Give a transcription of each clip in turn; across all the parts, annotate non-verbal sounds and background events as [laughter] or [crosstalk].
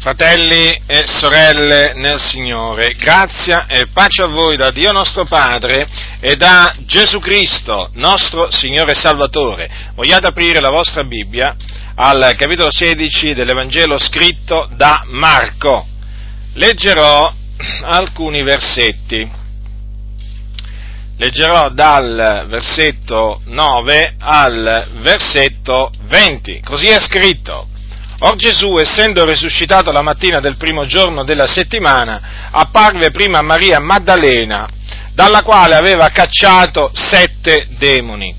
Fratelli e sorelle nel Signore, grazia e pace a voi da Dio nostro Padre e da Gesù Cristo, nostro Signore e Salvatore. Vogliate aprire la vostra Bibbia al capitolo 16 dell'Evangelo scritto da Marco. Leggerò alcuni versetti. Leggerò dal versetto 9 al versetto 20. Così è scritto. Or Gesù, essendo risuscitato la mattina del primo giorno della settimana, apparve prima a Maria Maddalena, dalla quale aveva cacciato sette demoni.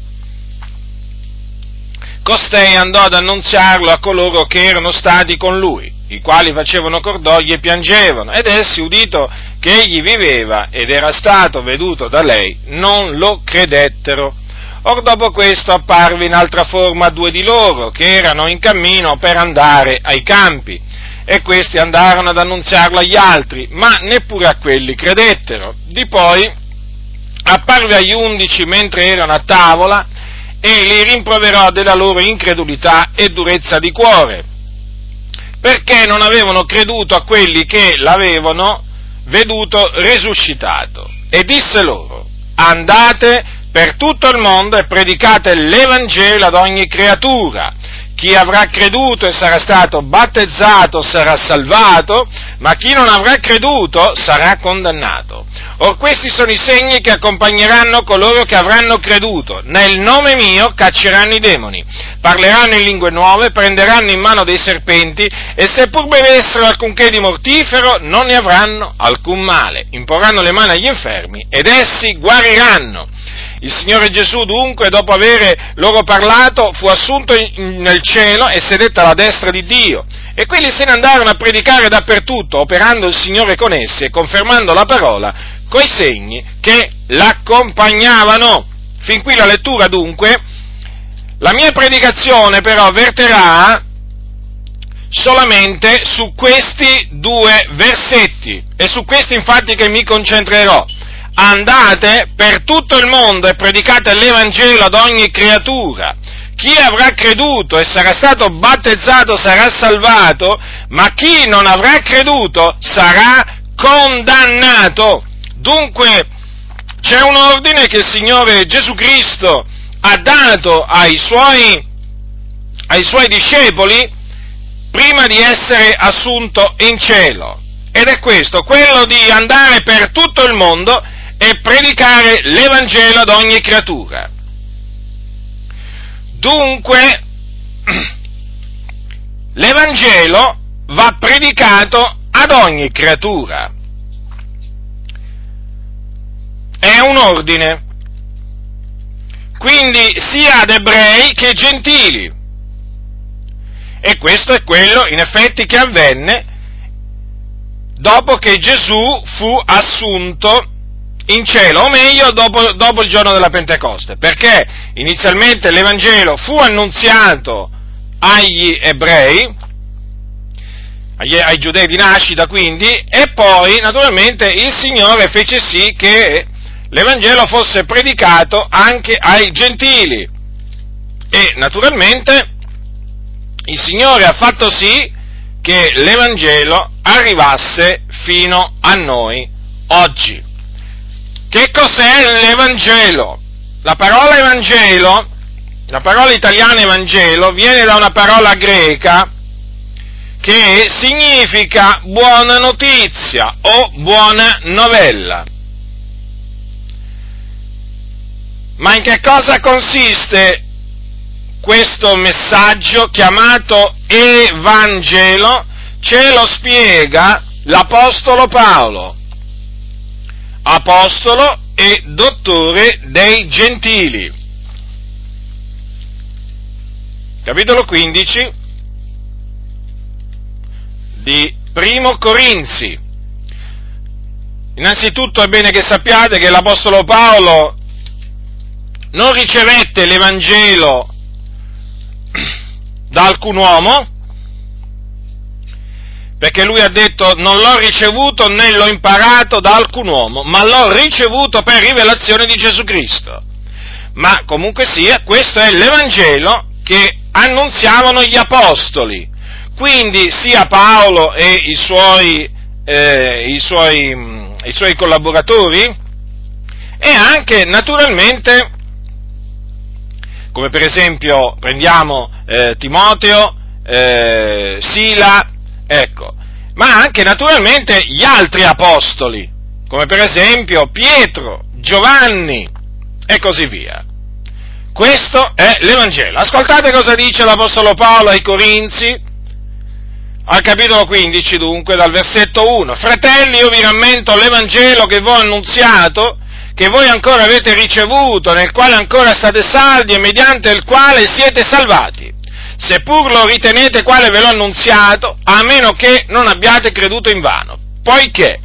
Costei andò ad annunziarlo a coloro che erano stati con lui, i quali facevano cordoglio e piangevano, ed essi, udito che egli viveva ed era stato veduto da lei, non lo credettero. Or dopo questo apparve in altra forma due di loro, che erano in cammino per andare ai campi, e questi andarono ad annunziarlo agli altri, ma neppure a quelli credettero. Di poi apparve agli undici mentre erano a tavola, e li rimproverò della loro incredulità e durezza di cuore, perché non avevano creduto a quelli che l'avevano veduto resuscitato. E disse loro, andate per tutto il mondo e predicate l'Evangelo ad ogni creatura. Chi avrà creduto e sarà stato battezzato sarà salvato, ma chi non avrà creduto sarà condannato. Or questi sono i segni che accompagneranno coloro che avranno creduto. Nel nome mio cacceranno i demoni, parleranno in lingue nuove, prenderanno in mano dei serpenti e se pur bevessero alcunché di mortifero non ne avranno alcun male. Imporranno le mani agli infermi ed essi guariranno. Il Signore Gesù dunque, dopo aver loro parlato, fu assunto in, nel cielo e sedette alla destra di Dio. E quelli se ne andarono a predicare dappertutto, operando il Signore con essi e confermando la parola coi segni che l'accompagnavano. Fin qui la lettura dunque. La mia predicazione però verterà solamente su questi due versetti. È su questi infatti che mi concentrerò andate per tutto il mondo e predicate l'Evangelo ad ogni creatura. Chi avrà creduto e sarà stato battezzato sarà salvato, ma chi non avrà creduto sarà condannato. Dunque c'è un ordine che il Signore Gesù Cristo ha dato ai suoi, ai suoi discepoli prima di essere assunto in cielo. Ed è questo, quello di andare per tutto il mondo e predicare l'Evangelo ad ogni creatura. Dunque, [clears throat] l'Evangelo va predicato ad ogni creatura. È un ordine. Quindi sia ad ebrei che gentili. E questo è quello, in effetti, che avvenne dopo che Gesù fu assunto in cielo, o meglio dopo, dopo il giorno della Pentecoste, perché inizialmente l'Evangelo fu annunziato agli ebrei, agli, ai giudei di nascita quindi, e poi naturalmente il Signore fece sì che l'Evangelo fosse predicato anche ai gentili. E naturalmente il Signore ha fatto sì che l'Evangelo arrivasse fino a noi oggi. Che cos'è l'Evangelo? La parola Evangelo, la parola italiana Evangelo, viene da una parola greca che significa buona notizia o buona novella. Ma in che cosa consiste questo messaggio chiamato Evangelo? Ce lo spiega l'Apostolo Paolo apostolo e dottore dei gentili. Capitolo 15 di Primo Corinzi. Innanzitutto è bene che sappiate che l'Apostolo Paolo non ricevette l'Evangelo da alcun uomo, perché lui ha detto non l'ho ricevuto né l'ho imparato da alcun uomo, ma l'ho ricevuto per rivelazione di Gesù Cristo. Ma comunque sia, questo è l'Evangelo che annunziavano gli apostoli, quindi sia Paolo e i suoi, eh, i suoi, mm, i suoi collaboratori e anche naturalmente, come per esempio prendiamo eh, Timoteo, eh, Sila, ecco, ma anche naturalmente gli altri apostoli, come per esempio Pietro, Giovanni e così via. Questo è l'Evangelo. Ascoltate cosa dice l'Apostolo Paolo ai Corinzi, al capitolo 15 dunque, dal versetto 1. Fratelli, io vi rammento l'Evangelo che vi ho annunziato, che voi ancora avete ricevuto, nel quale ancora state saldi e mediante il quale siete salvati, seppur lo ritenete quale ve l'ho annunziato, a meno che non abbiate creduto in vano. Poiché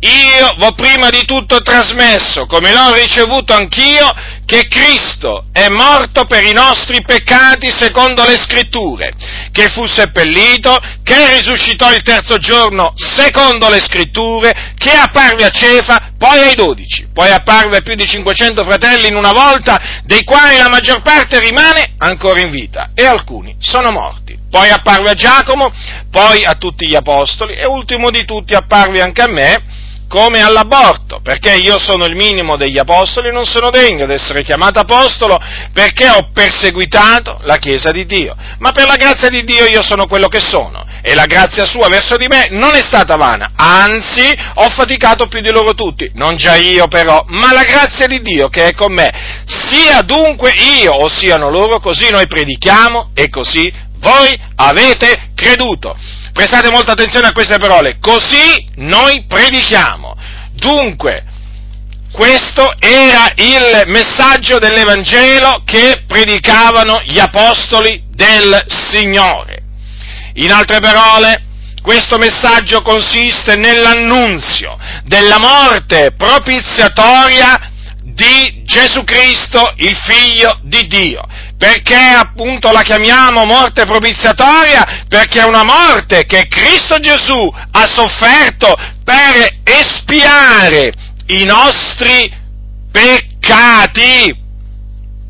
io v'ho prima di tutto trasmesso, come l'ho ricevuto anch'io, che Cristo è morto per i nostri peccati secondo le scritture, che fu seppellito, che risuscitò il terzo giorno secondo le scritture, che apparve a Cefa, poi ai dodici, poi apparve a più di 500 fratelli in una volta, dei quali la maggior parte rimane ancora in vita e alcuni sono morti. Poi apparve a Giacomo, poi a tutti gli apostoli e ultimo di tutti apparve anche a me, come all'aborto, perché io sono il minimo degli apostoli non sono degno di essere chiamato apostolo perché ho perseguitato la Chiesa di Dio. Ma per la grazia di Dio io sono quello che sono e la grazia sua verso di me non è stata vana, anzi ho faticato più di loro tutti, non già io però, ma la grazia di Dio che è con me. Sia dunque io o siano loro, così noi predichiamo e così voi avete creduto. Prestate molta attenzione a queste parole, così noi predichiamo. Dunque, questo era il messaggio dell'Evangelo che predicavano gli apostoli del Signore. In altre parole, questo messaggio consiste nell'annunzio della morte propiziatoria di Gesù Cristo, il Figlio di Dio perché appunto la chiamiamo morte propiziatoria? Perché è una morte che Cristo Gesù ha sofferto per espiare i nostri peccati.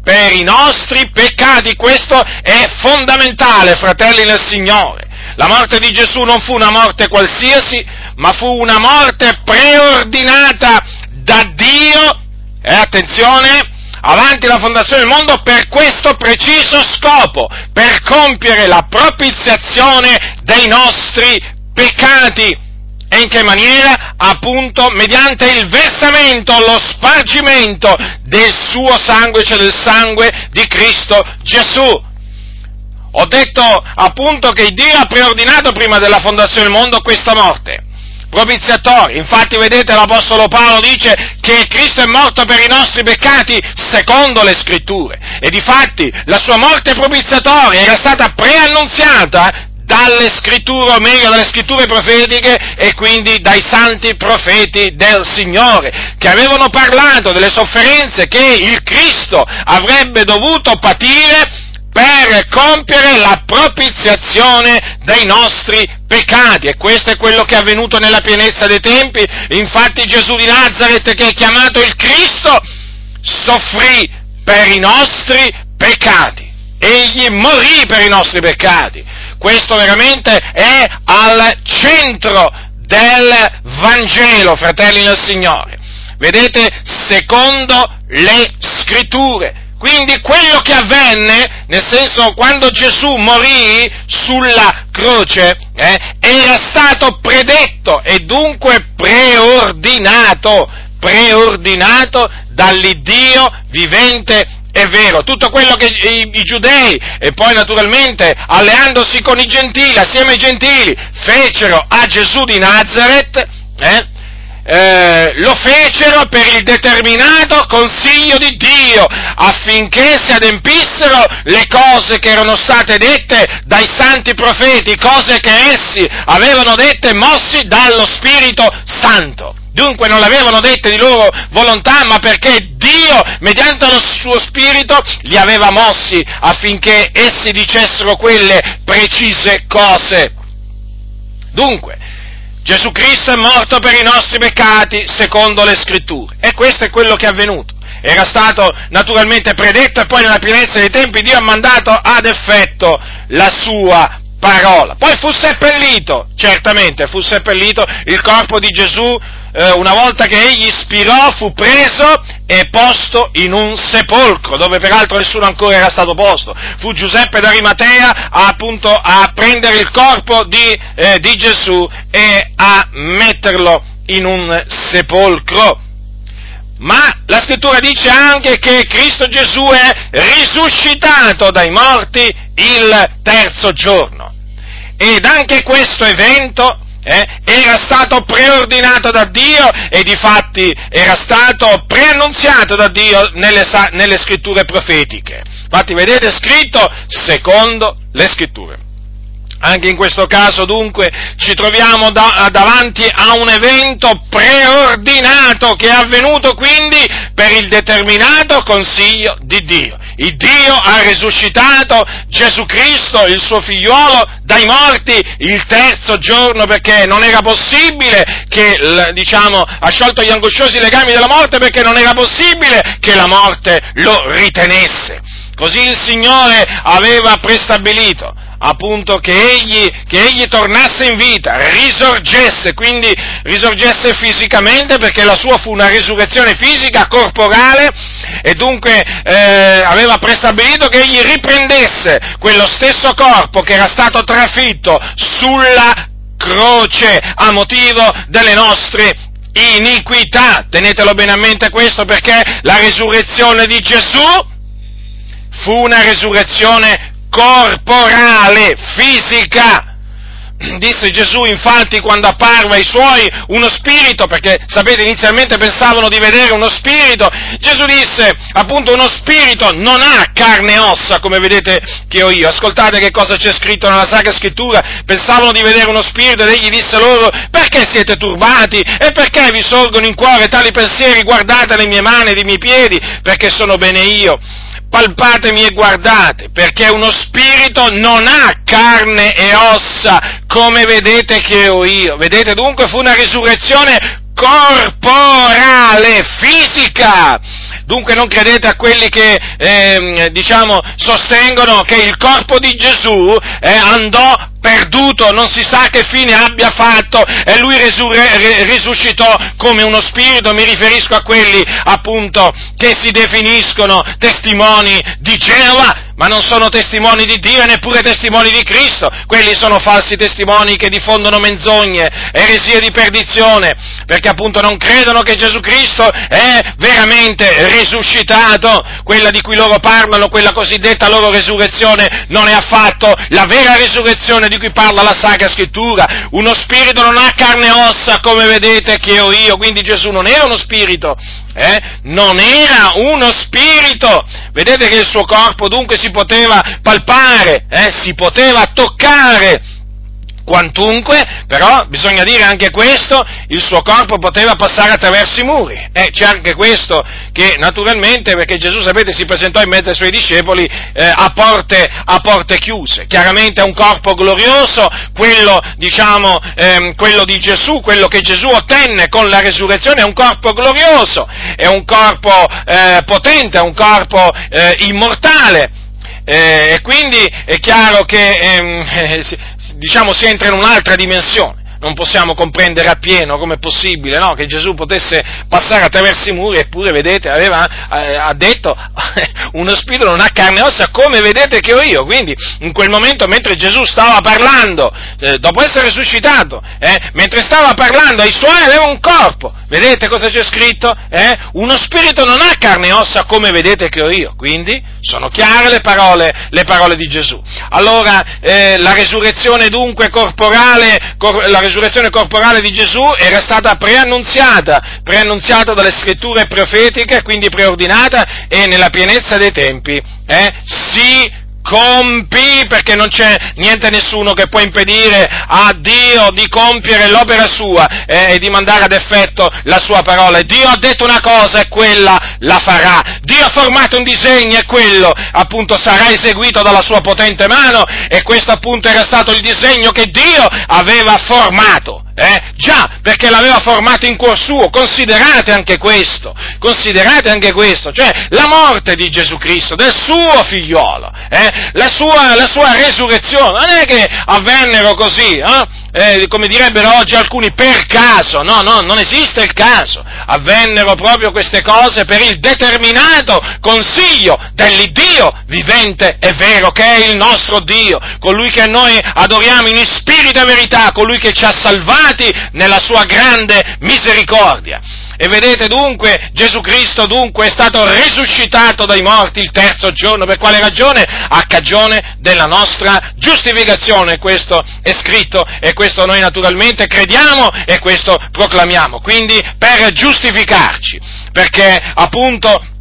Per i nostri peccati, questo è fondamentale, fratelli nel Signore. La morte di Gesù non fu una morte qualsiasi, ma fu una morte preordinata da Dio, e attenzione, avanti la fondazione del mondo per questo preciso scopo, per compiere la propiziazione dei nostri peccati. E in che maniera? Appunto mediante il versamento, lo spargimento del suo sangue, cioè del sangue di Cristo Gesù. Ho detto appunto che Dio ha preordinato prima della fondazione del mondo questa morte propiziatorio. Infatti, vedete, l'Apostolo Paolo dice che Cristo è morto per i nostri peccati secondo le scritture. E difatti la sua morte propiziatoria era stata preannunziata dalle scritture, o meglio dalle scritture profetiche e quindi dai santi profeti del Signore, che avevano parlato delle sofferenze che il Cristo avrebbe dovuto patire per compiere la propiziazione dei nostri peccati e questo è quello che è avvenuto nella pienezza dei tempi. Infatti Gesù di Nazareth che è chiamato il Cristo soffrì per i nostri peccati. Egli morì per i nostri peccati. Questo veramente è al centro del Vangelo, fratelli del Signore. Vedete, secondo le scritture, quindi quello che avvenne, nel senso quando Gesù morì sulla croce, eh, era stato predetto e dunque preordinato, preordinato dall'Iddio vivente e vero. Tutto quello che i, i, giudei e poi naturalmente alleandosi con i gentili, assieme ai gentili, fecero a Gesù di Nazareth, eh, eh, lo fecero per il determinato consiglio di Dio, affinché si adempissero le cose che erano state dette dai santi profeti, cose che essi avevano dette mossi dallo Spirito Santo. Dunque non l'avevano dette di loro volontà, ma perché Dio, mediante lo suo spirito, li aveva mossi affinché essi dicessero quelle precise cose. Dunque, Gesù Cristo è morto per i nostri peccati secondo le scritture. E questo è quello che è avvenuto. Era stato naturalmente predetto e poi nella pienezza dei tempi Dio ha mandato ad effetto la sua parola. Poi fu seppellito, certamente fu seppellito il corpo di Gesù eh, una volta che egli spirò, fu preso e posto in un sepolcro, dove peraltro nessuno ancora era stato posto. Fu Giuseppe d'Arimatea a, appunto a prendere il corpo di, eh, di Gesù e a metterlo in un sepolcro. Ma la scrittura dice anche che Cristo Gesù è risuscitato dai morti il terzo giorno. Ed anche questo evento eh, era stato preordinato da Dio e di fatti era stato preannunziato da Dio nelle, nelle scritture profetiche. Infatti vedete scritto secondo le scritture. Anche in questo caso dunque ci troviamo da, davanti a un evento preordinato che è avvenuto quindi per il determinato consiglio di Dio. Il Dio ha risuscitato Gesù Cristo, il suo figliuolo, dai morti il terzo giorno perché non era possibile che, diciamo, ha sciolto gli angosciosi legami della morte perché non era possibile che la morte lo ritenesse. Così il Signore aveva prestabilito appunto che egli, che egli, tornasse in vita, risorgesse, quindi risorgesse fisicamente perché la sua fu una risurrezione fisica, corporale e dunque eh, aveva prestabilito che egli riprendesse quello stesso corpo che era stato trafitto sulla croce a motivo delle nostre iniquità. Tenetelo bene a mente questo perché la risurrezione di Gesù fu una risurrezione corporale, fisica. Disse Gesù infatti quando apparve ai suoi uno spirito, perché sapete inizialmente pensavano di vedere uno spirito, Gesù disse appunto uno spirito non ha carne e ossa come vedete che ho io. Ascoltate che cosa c'è scritto nella Sacra Scrittura, pensavano di vedere uno spirito ed egli disse loro perché siete turbati e perché vi sorgono in cuore tali pensieri, guardate le mie mani e i miei piedi perché sono bene io palpatemi e guardate, perché uno spirito non ha carne e ossa, come vedete che ho io. Vedete dunque fu una risurrezione corporale, fisica. Dunque non credete a quelli che, eh, diciamo, sostengono che il corpo di Gesù eh, andò perduto, non si sa che fine abbia fatto e lui resurre, risuscitò come uno spirito, mi riferisco a quelli appunto che si definiscono testimoni di Geova, ma non sono testimoni di Dio e neppure testimoni di Cristo, quelli sono falsi testimoni che diffondono menzogne, eresie di perdizione, perché appunto non credono che Gesù Cristo è veramente risuscitato, quella di cui loro parlano, quella cosiddetta loro resurrezione, non è affatto la vera resurrezione di cui parla la Sacra Scrittura, uno spirito non ha carne e ossa come vedete che ho io, quindi Gesù non era uno spirito, eh? non era uno spirito, vedete che il suo corpo dunque si poteva palpare, eh? si poteva toccare, Quantunque, però, bisogna dire anche questo, il suo corpo poteva passare attraverso i muri. Eh, c'è anche questo che, naturalmente, perché Gesù, sapete, si presentò in mezzo ai suoi discepoli eh, a, porte, a, porte, chiuse. Chiaramente è un corpo glorioso, quello, diciamo, ehm, quello di Gesù, quello che Gesù ottenne con la resurrezione, è un corpo glorioso, è un corpo eh, potente, è un corpo eh, immortale eh, e quindi è chiaro che ehm, [laughs] eh, diciamo, si entra in un'altra dimensione non possiamo comprendere appieno come è possibile no? che Gesù potesse passare attraverso i muri, eppure, vedete, aveva, eh, ha detto, [laughs] uno spirito non ha carne e ossa come vedete che ho io. Quindi, in quel momento, mentre Gesù stava parlando, eh, dopo essere risuscitato, eh, mentre stava parlando ai suoi aveva un corpo. Vedete cosa c'è scritto? Eh? Uno spirito non ha carne e ossa come vedete che ho io. Quindi, sono chiare le parole, le parole di Gesù. Allora, eh, la resurrezione dunque corporale, cor- la resurrezione corporale di Gesù era stata preannunziata, preannunziata dalle scritture profetiche, quindi preordinata e nella pienezza dei tempi eh, si compì, perché non c'è niente nessuno che può impedire a Dio di compiere l'opera sua eh, e di mandare ad effetto la sua parola. Dio ha detto una cosa e quella la farà. Dio ha formato un disegno e quello appunto sarà eseguito dalla sua potente mano e questo appunto era stato il disegno che Dio aveva formato eh? Già, perché l'aveva formato in cuor suo, considerate anche questo, considerate anche questo, cioè la morte di Gesù Cristo, del suo figliolo, eh? la, sua, la, sua, resurrezione, non è che avvennero così, eh? eh, come direbbero oggi alcuni, per caso, no, no, non esiste il caso, avvennero proprio queste cose per il determinato consiglio dell'Iddio vivente e vero, che è il nostro Dio, colui che noi adoriamo in spirito e verità, colui che ci ha salvati nella sua grande misericordia. E vedete dunque, Gesù Cristo dunque è stato risuscitato dai morti il terzo giorno, per quale ragione? A cagione della nostra giustificazione, questo è scritto e questo noi naturalmente crediamo e questo proclamiamo, quindi per giustificarci, perché appunto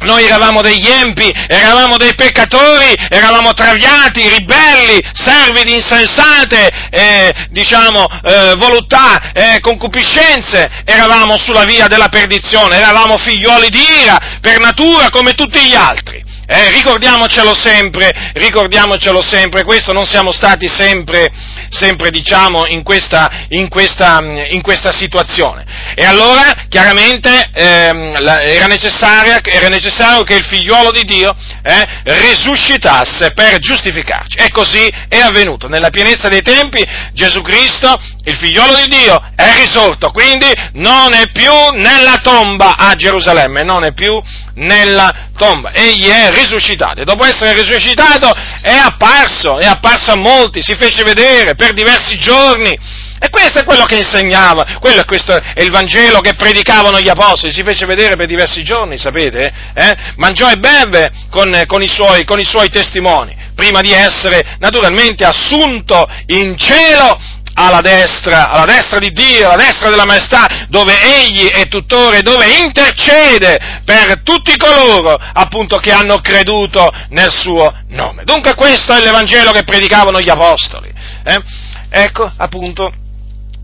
noi eravamo degli empi, eravamo dei peccatori, eravamo traviati, ribelli, servi di insensate, eh, diciamo, eh, voluttà, eh, concupiscenze, eravamo sulla via della perdizione, eravamo figlioli di ira per natura come tutti gli altri. Eh, ricordiamocelo sempre, ricordiamocelo sempre, questo non siamo stati sempre, sempre diciamo, in questa, in, questa, in questa, situazione. E allora, chiaramente, ehm, la, era, necessario che il figliuolo di Dio eh, risuscitasse per giustificarci. E così è avvenuto. Nella pienezza dei tempi Gesù Cristo, il figliuolo di Dio, è risorto, quindi non è più nella tomba a Gerusalemme, non è più nella tomba. Egli è risuscitato e dopo essere risuscitato è apparso, è apparso a molti, si fece vedere per diversi giorni. E questo è quello che insegnava, quello è, questo è il Vangelo che predicavano gli apostoli, si fece vedere per diversi giorni, sapete? Eh? Mangiò e beve con, con, i suoi, con i suoi testimoni, prima di essere naturalmente assunto in cielo alla destra, alla destra di Dio, alla destra della maestà, dove egli è tutore, dove intercede per tutti coloro appunto che hanno creduto nel suo nome. Dunque questo è l'Evangelo che predicavano gli apostoli. Eh? Ecco appunto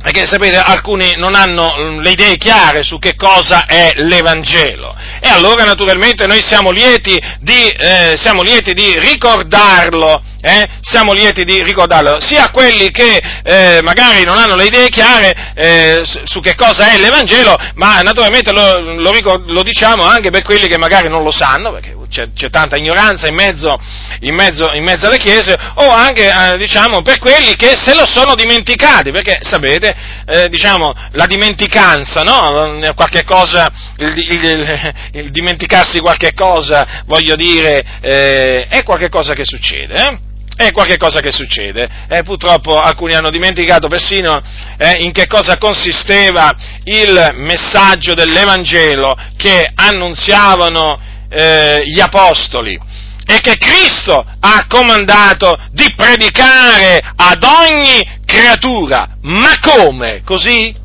perché sapete, alcuni non hanno mm, le idee chiare su che cosa è l'Evangelo. E allora naturalmente noi siamo lieti di, eh, siamo lieti di ricordarlo, eh? siamo lieti di ricordarlo, sia a quelli che eh, magari non hanno le idee chiare eh, su che cosa è l'Evangelo, ma naturalmente lo, lo, ricord- lo, diciamo anche per quelli che magari non lo sanno, perché c'è, c'è tanta ignoranza in mezzo, in, mezzo, in mezzo, alle chiese, o anche eh, diciamo, per quelli che se lo sono dimenticati, perché sapete, eh, diciamo, la dimenticanza, no? qualche cosa, il, il, il, dimenticarsi qualche cosa, voglio dire, eh, è qualche cosa che succede. È qualche cosa che succede. Eh, purtroppo alcuni hanno dimenticato persino eh, in che cosa consisteva il messaggio dell'Evangelo che annunziavano eh, gli apostoli e che Cristo ha comandato di predicare ad ogni creatura. Ma come? Così?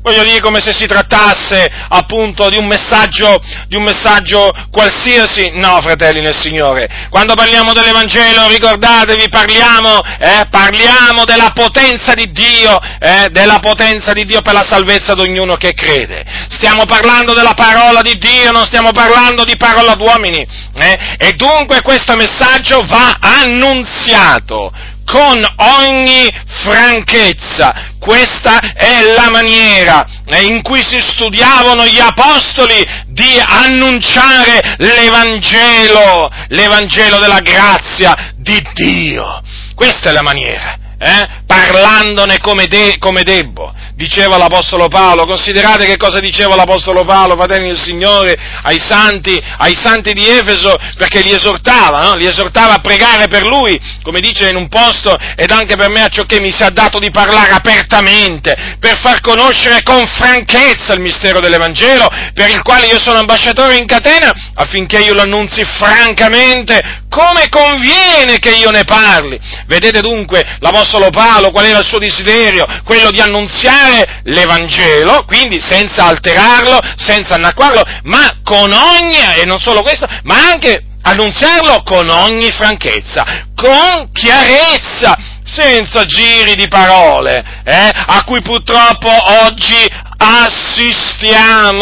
Voglio dire come se si trattasse appunto di un messaggio, di un messaggio qualsiasi. No, fratelli nel Signore. Quando parliamo dell'Evangelo, ricordatevi, parliamo, eh, parliamo della potenza di Dio, eh, della potenza di Dio per la salvezza di ognuno che crede. Stiamo parlando della parola di Dio, non stiamo parlando di parola d'uomini. Eh? E dunque questo messaggio va annunziato con ogni franchezza. Questa è la maniera in cui si studiavano gli apostoli di annunciare l'Evangelo, l'Evangelo della grazia di Dio. Questa è la maniera, eh? Parlandone come, de- come debbo diceva l'Apostolo Paolo, considerate che cosa diceva l'Apostolo Paolo, fratelli del Signore, ai santi, ai santi di Efeso, perché li esortava, no? li esortava a pregare per lui, come dice in un posto, ed anche per me a ciò che mi si è dato di parlare apertamente, per far conoscere con franchezza il mistero dell'Evangelo, per il quale io sono ambasciatore in catena, affinché io lo annunzi francamente, come conviene che io ne parli. Vedete dunque l'Apostolo Paolo, qual era il suo desiderio? Quello di annunziare l'Evangelo, quindi senza alterarlo, senza annacquarlo, ma con ogni, e non solo questo, ma anche annunziarlo con ogni franchezza, con chiarezza, senza giri di parole, eh, a cui purtroppo oggi assistiamo,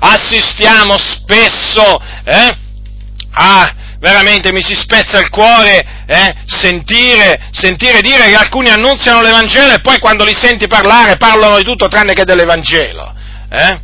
assistiamo spesso, eh, a, veramente mi si spezza il cuore eh, sentire, sentire dire che alcuni annunziano l'Evangelo e poi quando li senti parlare parlano di tutto tranne che dell'Evangelo. Eh?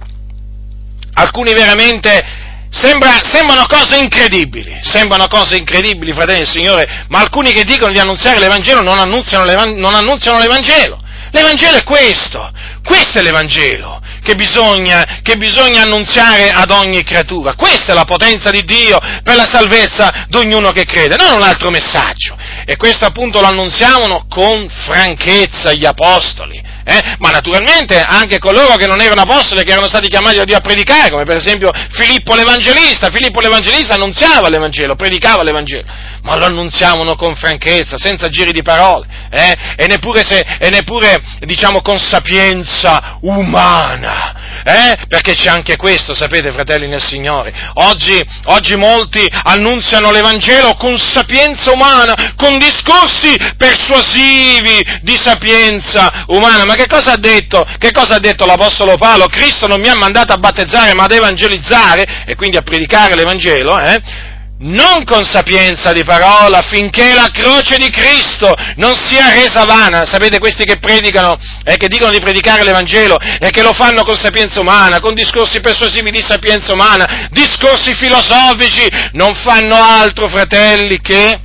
Alcuni veramente Sembra, sembrano cose incredibili, sembrano cose incredibili, fratelli del Signore, ma alcuni che dicono di annunziare l'Evangelo non annunziano, non annunziano l'Evangelo. L'Evangelo è questo, questo è l'Evangelo che bisogna, che bisogna annunziare ad ogni creatura. Questa è la potenza di Dio per la salvezza di ognuno che crede, non un altro messaggio. E questo appunto lo annunziavano con franchezza gli apostoli. Eh? Ma naturalmente anche coloro che non erano apostoli, che erano stati chiamati da Dio a predicare, come per esempio Filippo l'Evangelista. Filippo l'Evangelista annunziava l'Evangelo, predicava l'Evangelo, ma lo annunziavano con franchezza, senza giri di parole, eh? e, neppure se, e neppure, diciamo, con sapienza umana, eh? perché c'è anche questo, sapete, fratelli nel Signore. Oggi, oggi molti annunziano l'Evangelo con sapienza umana, con discorsi persuasivi di sapienza umana, ma che cosa ha detto? Che cosa ha detto l'Apostolo Paolo? Cristo non mi ha mandato a battezzare ma ad evangelizzare e quindi a predicare l'Evangelo, eh? Non con sapienza di parola, finché la croce di Cristo non sia resa vana. Sapete questi che predicano e eh, che dicono di predicare l'Evangelo e che lo fanno con sapienza umana, con discorsi persuasivi di sapienza umana, discorsi filosofici, non fanno altro, fratelli, che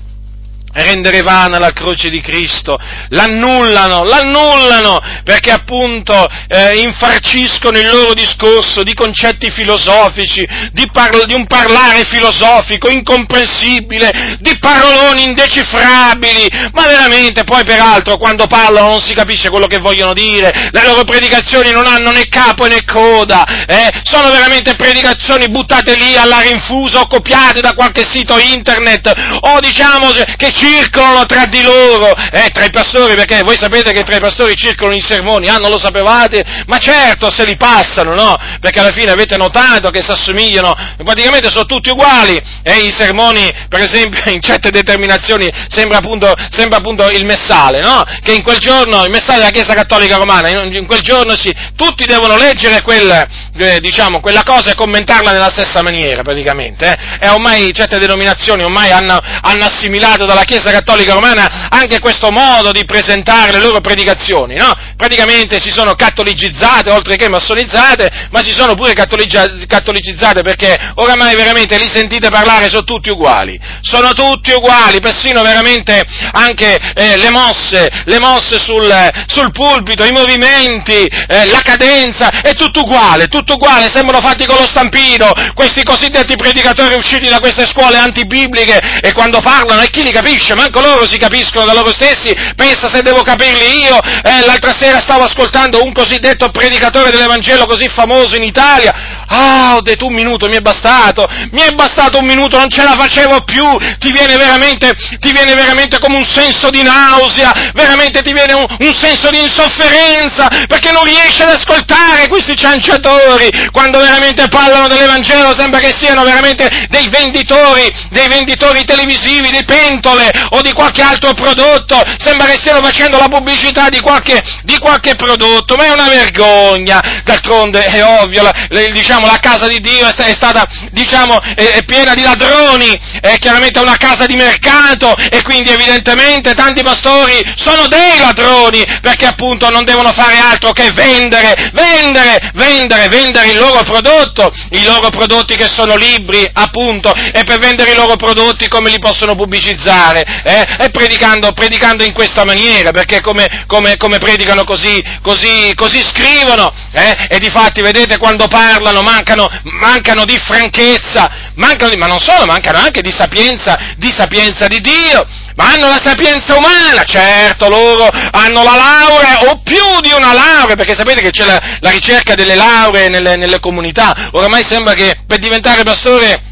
rendere vana la croce di Cristo, l'annullano, l'annullano, perché appunto eh, infarciscono il loro discorso di concetti filosofici, di, parlo, di, un parlare filosofico incomprensibile, di paroloni indecifrabili, ma veramente poi peraltro quando parlano non si capisce quello che vogliono dire, le loro predicazioni non hanno né capo né coda, eh, sono veramente predicazioni buttate lì alla rinfusa o copiate da qualche sito internet. O diciamo che circolano tra di loro, eh, tra i pastori, perché voi sapete che tra i pastori circolano i sermoni, ah non lo sapevate? Ma certo se li passano, no? Perché alla fine avete notato che si assomigliano, praticamente sono tutti uguali, eh, i sermoni per esempio [laughs] in certe determinazioni sembra appunto, sembra appunto il messale, no? Che in quel giorno, il messale della Chiesa Cattolica Romana, in, quel giorno sì, tutti devono leggere quel, eh, diciamo, quella cosa e commentarla nella stessa maniera praticamente, eh? E ormai certe denominazioni ormai hanno, hanno assimilato dalla Chiesa Cattolica Romana anche questo modo di presentare le loro predicazioni, no? Praticamente si sono cattolicizzate, oltre che massonizzate, ma si sono pure cattolicizzate perché oramai veramente li sentite parlare, sono tutti uguali, sono tutti uguali, persino veramente anche eh, le mosse, le mosse sul, sul pulpito, i movimenti, eh, la cadenza, è tutto uguale, tutto uguale, sembrano fatti con lo stampino, questi cosiddetti predicatori usciti da queste scuole antibibliche e quando parlano e chi li capisce? Capisce, manco loro si capiscono da loro stessi, pensa se devo capirli io, eh, l'altra sera stavo ascoltando un cosiddetto predicatore dell'Evangelo così famoso in Italia, ah, ho detto un minuto, mi è bastato, mi è bastato un minuto, non ce la facevo più, ti viene veramente, ti viene veramente come un senso di nausea, veramente ti viene un, un senso di insofferenza, perché non riesci ad ascoltare questi cianciatori, quando veramente parlano dell'Evangelo sembra che siano veramente dei venditori, dei venditori televisivi di pentole, o di qualche altro prodotto, sembra che stiano facendo la pubblicità di qualche, di qualche prodotto, ma è una vergogna, d'altronde è ovvio, la, diciamo, la casa di Dio è, stata diciamo, è, è piena di ladroni, è chiaramente una casa di mercato e quindi evidentemente tanti pastori sono dei ladroni perché appunto non devono fare altro che vendere, vendere, vendere, vendere il loro prodotto, i loro prodotti che sono libri appunto e per vendere i loro prodotti come li possono pubblicizzare? Eh, e predicando, predicando, in questa maniera, perché come, come, come predicano così, così, così scrivono, eh, e di fatti vedete quando parlano mancano, mancano di franchezza, mancano di, ma non solo, mancano anche di sapienza, di sapienza di Dio, ma hanno la sapienza umana, certo, loro hanno la laurea o più di una laurea, perché sapete che c'è la, la ricerca delle lauree nelle, nelle comunità, oramai sembra che per diventare pastore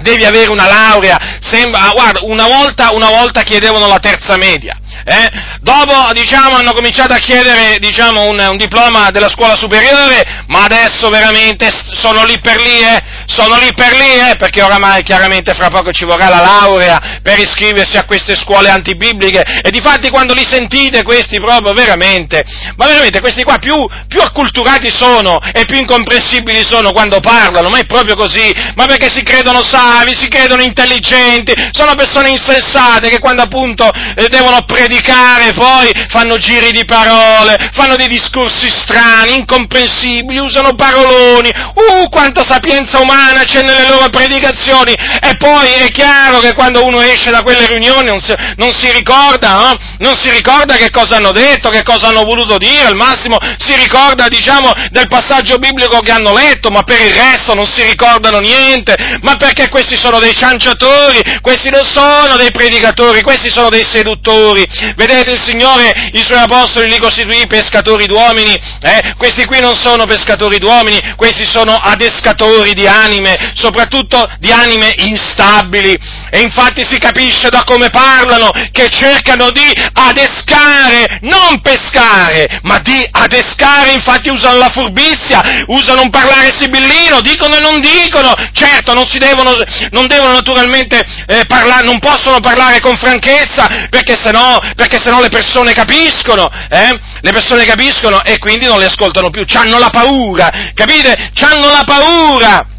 devi avere una laurea, sembra, ah, guarda, una volta, una volta chiedevano la terza media, eh? dopo diciamo, hanno cominciato a chiedere diciamo, un, un, diploma della scuola superiore, ma adesso veramente sono lì per lì, eh? sono lì per lì, eh, perché oramai chiaramente fra poco ci vorrà la laurea per iscriversi a queste scuole antibibliche e difatti quando li sentite questi proprio veramente, ma veramente questi qua più, più acculturati sono e più incomprensibili sono quando parlano, ma è proprio così, ma perché si credono savi, si credono intelligenti, sono persone insensate che quando appunto eh, devono predicare poi fanno giri di parole, fanno dei discorsi strani, incomprensibili, usano paroloni, uh, quanta sapienza umana c'è nelle loro predicazioni, e poi è chiaro che quando uno esce da quelle riunioni non si, non si ricorda, no? non si ricorda che cosa hanno detto, che cosa hanno voluto dire, al massimo si ricorda, diciamo, del passaggio biblico che hanno letto, ma per il resto non si ricordano niente, ma perché questi sono dei cianciatori, questi non sono dei predicatori, questi sono dei seduttori. Vedete il Signore, i suoi apostoli li costituì pescatori d'uomini, eh? questi qui non sono pescatori d'uomini, questi sono adescatori di anime, soprattutto di anime instabili. E infatti si capisce da come parlano che cercano di adescare, non pescare, ma di adescare, infatti usano la furbizia, usano un parlare sibillino, dicono e non dicono, certo non si devono, non devono naturalmente eh, parlare, non possono parlare con franchezza, perché sennò, perché sennò le persone capiscono, eh? le persone capiscono e quindi non le ascoltano più, hanno la paura, capite? Hanno la paura!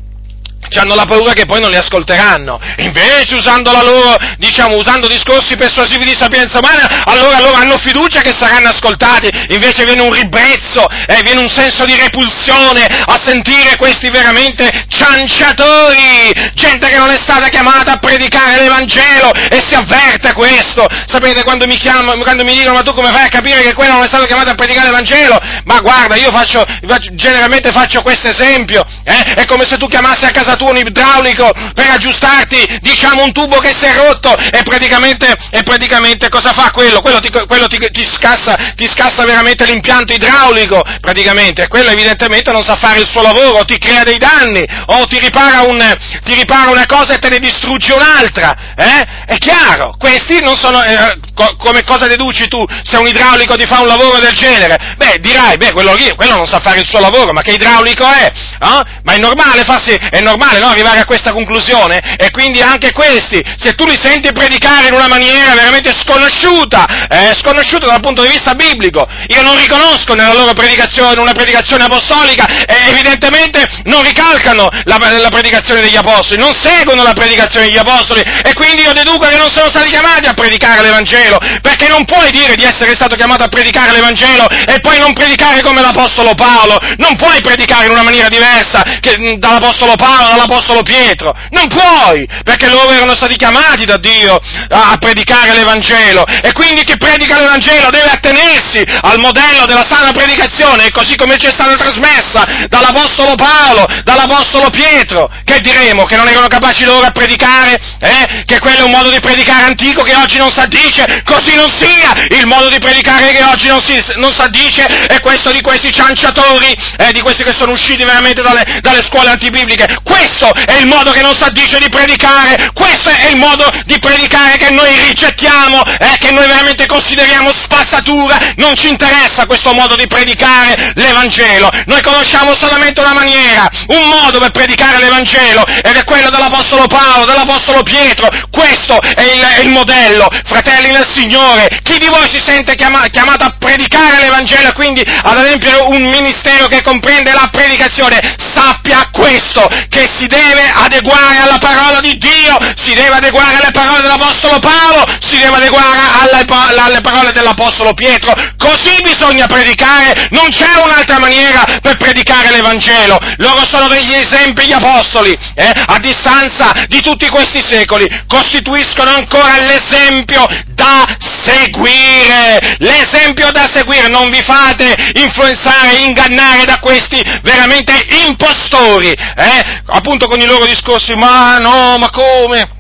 Hanno la paura che poi non li ascolteranno. Invece, usando la loro, diciamo, usando discorsi persuasivi di sapienza umana, allora loro hanno fiducia che saranno ascoltati. Invece viene un ribrezzo, eh, viene un senso di repulsione a sentire questi veramente cianciatori, gente che non è stata chiamata a predicare l'Evangelo e si avverte questo. Sapete, quando mi, chiamano, quando mi dicono, ma tu come fai a capire che quello non è stato chiamato a predicare l'Evangelo? Ma guarda, io faccio, generalmente faccio questo esempio, eh? è come se tu chiamassi a casa tua un idraulico per aggiustarti, diciamo, un tubo che si è rotto e praticamente, e praticamente cosa fa quello? Quello, ti, quello ti, ti, scassa, ti, scassa, veramente l'impianto idraulico, praticamente, quello evidentemente non sa fare il suo lavoro, ti crea dei danni, o ti ripara, un, ripara una cosa e te ne distrugge un'altra, eh? È chiaro, questi non sono, eh, co- come cosa deduci tu se un idraulico ti fa un lavoro del genere? Beh, dirai, beh, quello lì, quello non sa fare il suo lavoro, ma che idraulico è? Eh? Ma è normale farsi, è normale normale no, arrivare a questa conclusione? E quindi anche questi, se tu li senti predicare in una maniera veramente sconosciuta, eh, sconosciuta dal punto di vista biblico, io non riconosco nella loro predicazione una predicazione apostolica e evidentemente non ricalcano la, la predicazione degli apostoli, non seguono la predicazione degli apostoli e quindi io deduco che non sono stati chiamati a predicare l'Evangelo, perché non puoi dire di essere stato chiamato a predicare l'Evangelo e poi non predicare come l'Apostolo Paolo, non puoi predicare in una maniera diversa che, dall'Apostolo Paolo, dall'Apostolo l'Apostolo Pietro, non puoi, perché loro erano stati chiamati da Dio a predicare l'Evangelo. E quindi chi predica l'Evangelo deve attenersi al modello della sana predicazione, così come ci è stata trasmessa dall'Apostolo Paolo, dall'Apostolo Pietro, che diremo che non erano capaci loro a predicare, eh? Che quello è un modo di predicare antico che oggi non si addice, così non sia, il modo di predicare che oggi non si, non si addice è questo di questi cianciatori, eh, di questi che sono usciti veramente dalle, dalle scuole antibibliche, questo è il modo che non sa dice di predicare, questo è il modo di predicare che noi rigettiamo, eh, che noi veramente consideriamo spazzatura, non ci interessa questo modo di predicare l'Evangelo, noi conosciamo solamente una maniera, un modo per predicare l'Evangelo ed è quello dell'Apostolo Paolo, dell'Apostolo Pietro, questo è il, è il modello, fratelli nel Signore, chi di voi si sente chiama, chiamato a predicare l'Evangelo e quindi ad adempiere un ministero che comprende la predicazione, sappia questo, che si deve adeguare alla parola di Dio, si deve adeguare alle parole dell'Apostolo Paolo, si deve adeguare alle, alle parole dell'Apostolo Pietro. Così bisogna predicare, non c'è un'altra maniera per predicare l'Evangelo. Loro sono degli esempi, gli Apostoli, eh? a distanza di tutti questi secoli, costituiscono ancora l'esempio da seguire, l'esempio da seguire, non vi fate influenzare, ingannare da questi veramente impostori, eh? appunto con i loro discorsi, ma no, ma come?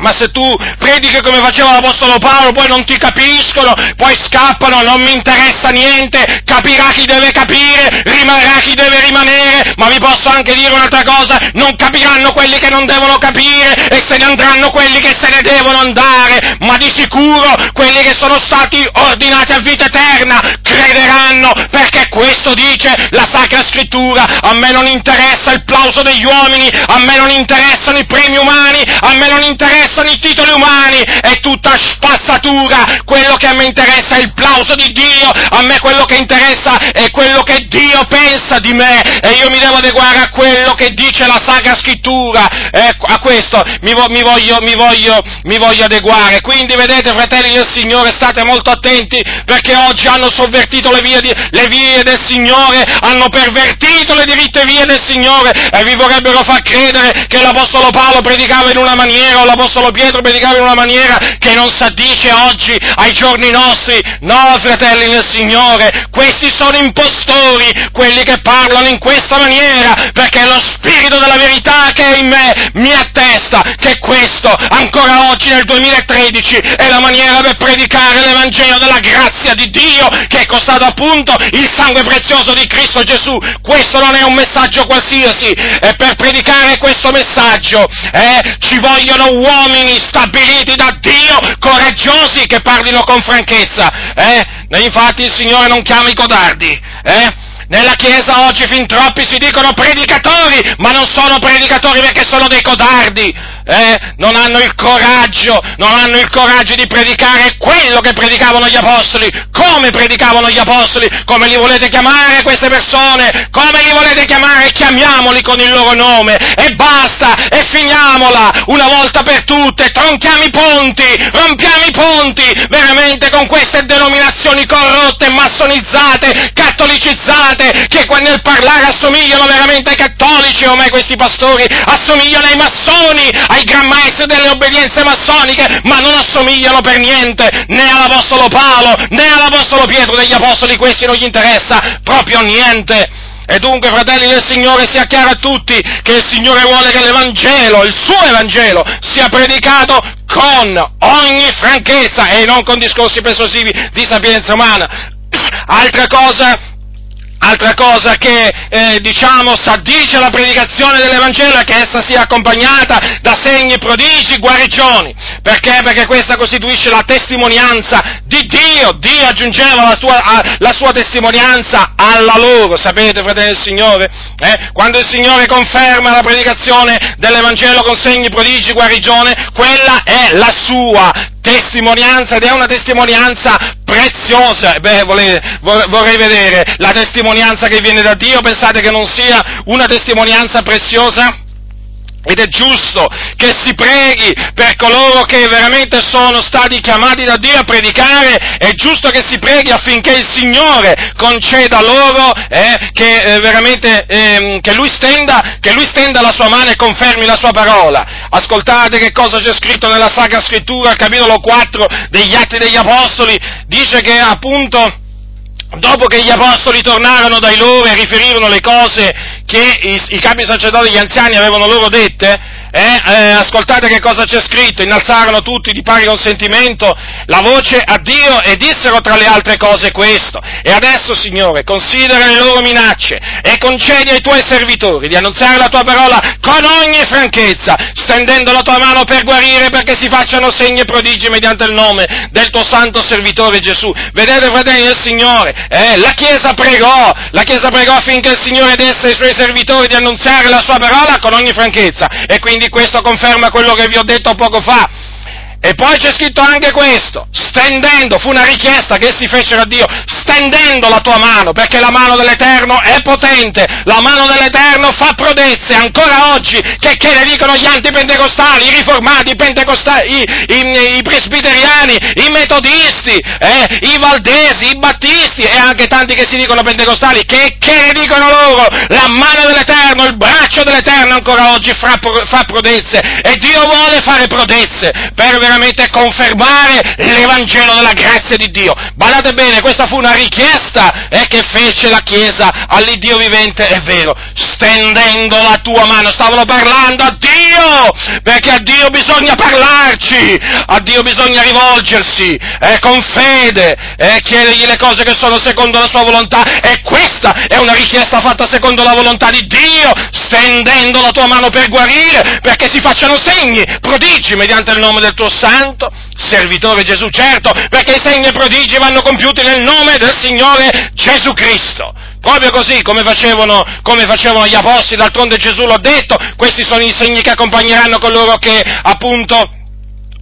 Ma se tu predichi come faceva l'Apostolo Paolo, poi non ti capiscono, poi scappano, non mi interessa niente, capirà chi deve capire, rimarrà chi deve rimanere, ma vi posso anche dire un'altra cosa, non capiranno quelli che non devono capire e se ne andranno quelli che se ne devono andare, ma di sicuro quelli che sono stati ordinati a vita eterna crederanno perché questo dice la Sacra Scrittura, a me non interessa il plauso degli uomini, a me non interessano i premi umani, a me non interessano i titoli umani, è tutta spazzatura, quello che a me interessa è il plauso di Dio, a me quello che interessa è quello che Dio pensa di me e io mi devo adeguare a quello che dice la Sacra Scrittura, eh, a questo mi, vo- mi, voglio, mi, voglio, mi voglio adeguare. Quindi vedete, fratelli del Signore, state molto attenti perché oggi hanno sovvertito le vie, di, le vie del Signore, hanno pervertito le diritte vie del Signore e vi vorrebbero far credere che l'Apostolo Paolo predicava in una maniera o l'Apostolo Pietro predicava in una maniera che non si addice oggi ai giorni nostri. No, fratelli del Signore, questi sono impostori, quelli che parlano in questa maniera, perché lo Spirito della verità che è in me mi attesta che questo, ancora oggi nel 2013, è la maniera per predicare l'Evangelo della grazia di Dio, che è costato appunto il sangue prezioso di Cristo Gesù. Questo non è un messaggio qualsiasi, e per predicare questo messaggio eh, ci vogliono uomini stabiliti da Dio, coraggiosi, che parlino con franchezza. Eh? Infatti il Signore non chiama i codardi. Eh? Nella Chiesa oggi fin troppi si dicono predicatori, ma non sono predicatori perché sono dei codardi, eh? non hanno il coraggio, non hanno il coraggio di predicare quello che predicavano gli apostoli, come predicavano gli apostoli, come li volete chiamare queste persone, come li volete chiamare, chiamiamoli con il loro nome. E basta, e finiamola. Una volta per tutte, tronchiamo i ponti, rompiamo i ponti, veramente con queste denominazioni corrotte, massonizzate, cattolicizzate, che nel parlare assomigliano veramente ai cattolici, ormai questi pastori assomigliano ai massoni, ai gran maestri delle obbedienze massoniche, ma non assomigliano per niente né all'Apostolo Paolo né all'Apostolo Pietro degli Apostoli, questi non gli interessa proprio niente. E dunque, fratelli del Signore, sia chiaro a tutti che il Signore vuole che l'Evangelo, il suo Evangelo, sia predicato con ogni franchezza e non con discorsi persuasivi di sapienza umana. [clears throat] Altra cosa Altra cosa che, eh, diciamo, s'addice alla predicazione dell'Evangelo è che essa sia accompagnata da segni, prodigi, guarigioni. Perché? Perché questa costituisce la testimonianza di Dio. Dio aggiungeva la sua, la sua testimonianza alla loro. Sapete, fratelli del Signore? Eh? Quando il Signore conferma la predicazione dell'Evangelo con segni, prodigi, guarigione, quella è la sua testimonianza ed è una testimonianza preziosa. Beh, vorrei, vorrei, vedere la testimonianza che viene da Dio, pensate che non sia una testimonianza preziosa? Ed è giusto che si preghi per coloro che veramente sono stati chiamati da Dio a predicare, è giusto che si preghi affinché il Signore conceda loro eh, che eh, veramente eh, che, lui stenda, che Lui stenda la sua mano e confermi la sua parola. Ascoltate che cosa c'è scritto nella Sacra Scrittura, capitolo 4 degli Atti degli Apostoli, dice che appunto dopo che gli apostoli tornarono dai loro e riferirono le cose che i, i capi sacerdoti e gli anziani avevano loro dette, eh, eh, ascoltate che cosa c'è scritto, innalzarono tutti di pari consentimento la voce a Dio e dissero tra le altre cose questo. E adesso, Signore, considera le loro minacce e concedi ai tuoi servitori di annunziare la tua parola con ogni franchezza, stendendo la tua mano per guarire perché si facciano segni e prodigi mediante il nome del tuo santo servitore Gesù. Vedete, fratelli del Signore, eh, la Chiesa pregò, la Chiesa pregò affinché il Signore desse ai suoi servitori di annunziare la sua parola con ogni franchezza. E quindi quindi questo conferma quello che vi ho detto poco fa. E poi c'è scritto anche questo, stendendo, fu una richiesta che essi fecero a Dio, stendendo la tua mano, perché la mano dell'Eterno è potente, la mano dell'Eterno fa prodezze, ancora oggi, che, che ne dicono gli antipentecostali, i riformati, i, pentecostali, i, i, i presbiteriani, i metodisti, eh, i valdesi, i battisti e anche tanti che si dicono pentecostali, che, che ne dicono loro? La mano dell'Eterno, il braccio dell'Eterno ancora oggi fa, fa prodezze e Dio vuole fare prodezze per veramente confermare l'Evangelo della grazia di Dio. Badate bene, questa fu una richiesta eh, che fece la Chiesa all'Iddio vivente, è vero, stendendo la tua mano, stavano parlando a Dio, perché a Dio bisogna parlarci, a Dio bisogna rivolgersi eh, con fede, eh, chiedergli le cose che sono secondo la sua volontà e questa è una richiesta fatta secondo la volontà di Dio, stendendo la tua mano per guarire, perché si facciano segni, prodigi mediante il nome del tuo Santo, servitore Gesù, certo, perché i segni e prodigi vanno compiuti nel nome del Signore Gesù Cristo. Proprio così, come facevano, come facevano gli apostoli, d'altronde Gesù l'ha detto, questi sono i segni che accompagneranno coloro che appunto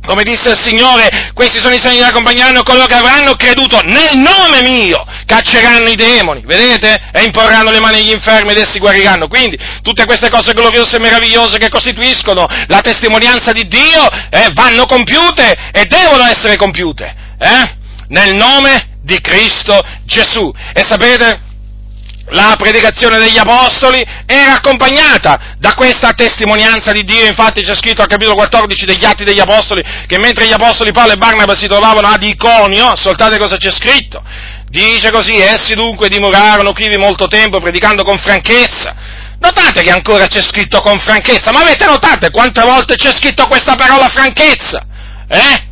come disse il Signore, questi sono i segni che accompagneranno coloro che avranno creduto nel nome mio, cacceranno i demoni, vedete? E imporranno le mani agli infermi ed essi guariranno. Quindi tutte queste cose gloriose e meravigliose che costituiscono la testimonianza di Dio eh, vanno compiute e devono essere compiute, eh? Nel nome di Cristo Gesù. E sapete? La predicazione degli apostoli era accompagnata da questa testimonianza di Dio, infatti c'è scritto al capitolo 14 degli Atti degli Apostoli che mentre gli apostoli Paolo e Barnaba si trovavano ad Iconio, ascoltate cosa c'è scritto, dice così, essi dunque dimorarono qui molto tempo predicando con franchezza. Notate che ancora c'è scritto con franchezza, ma avete notato quante volte c'è scritto questa parola franchezza? Eh?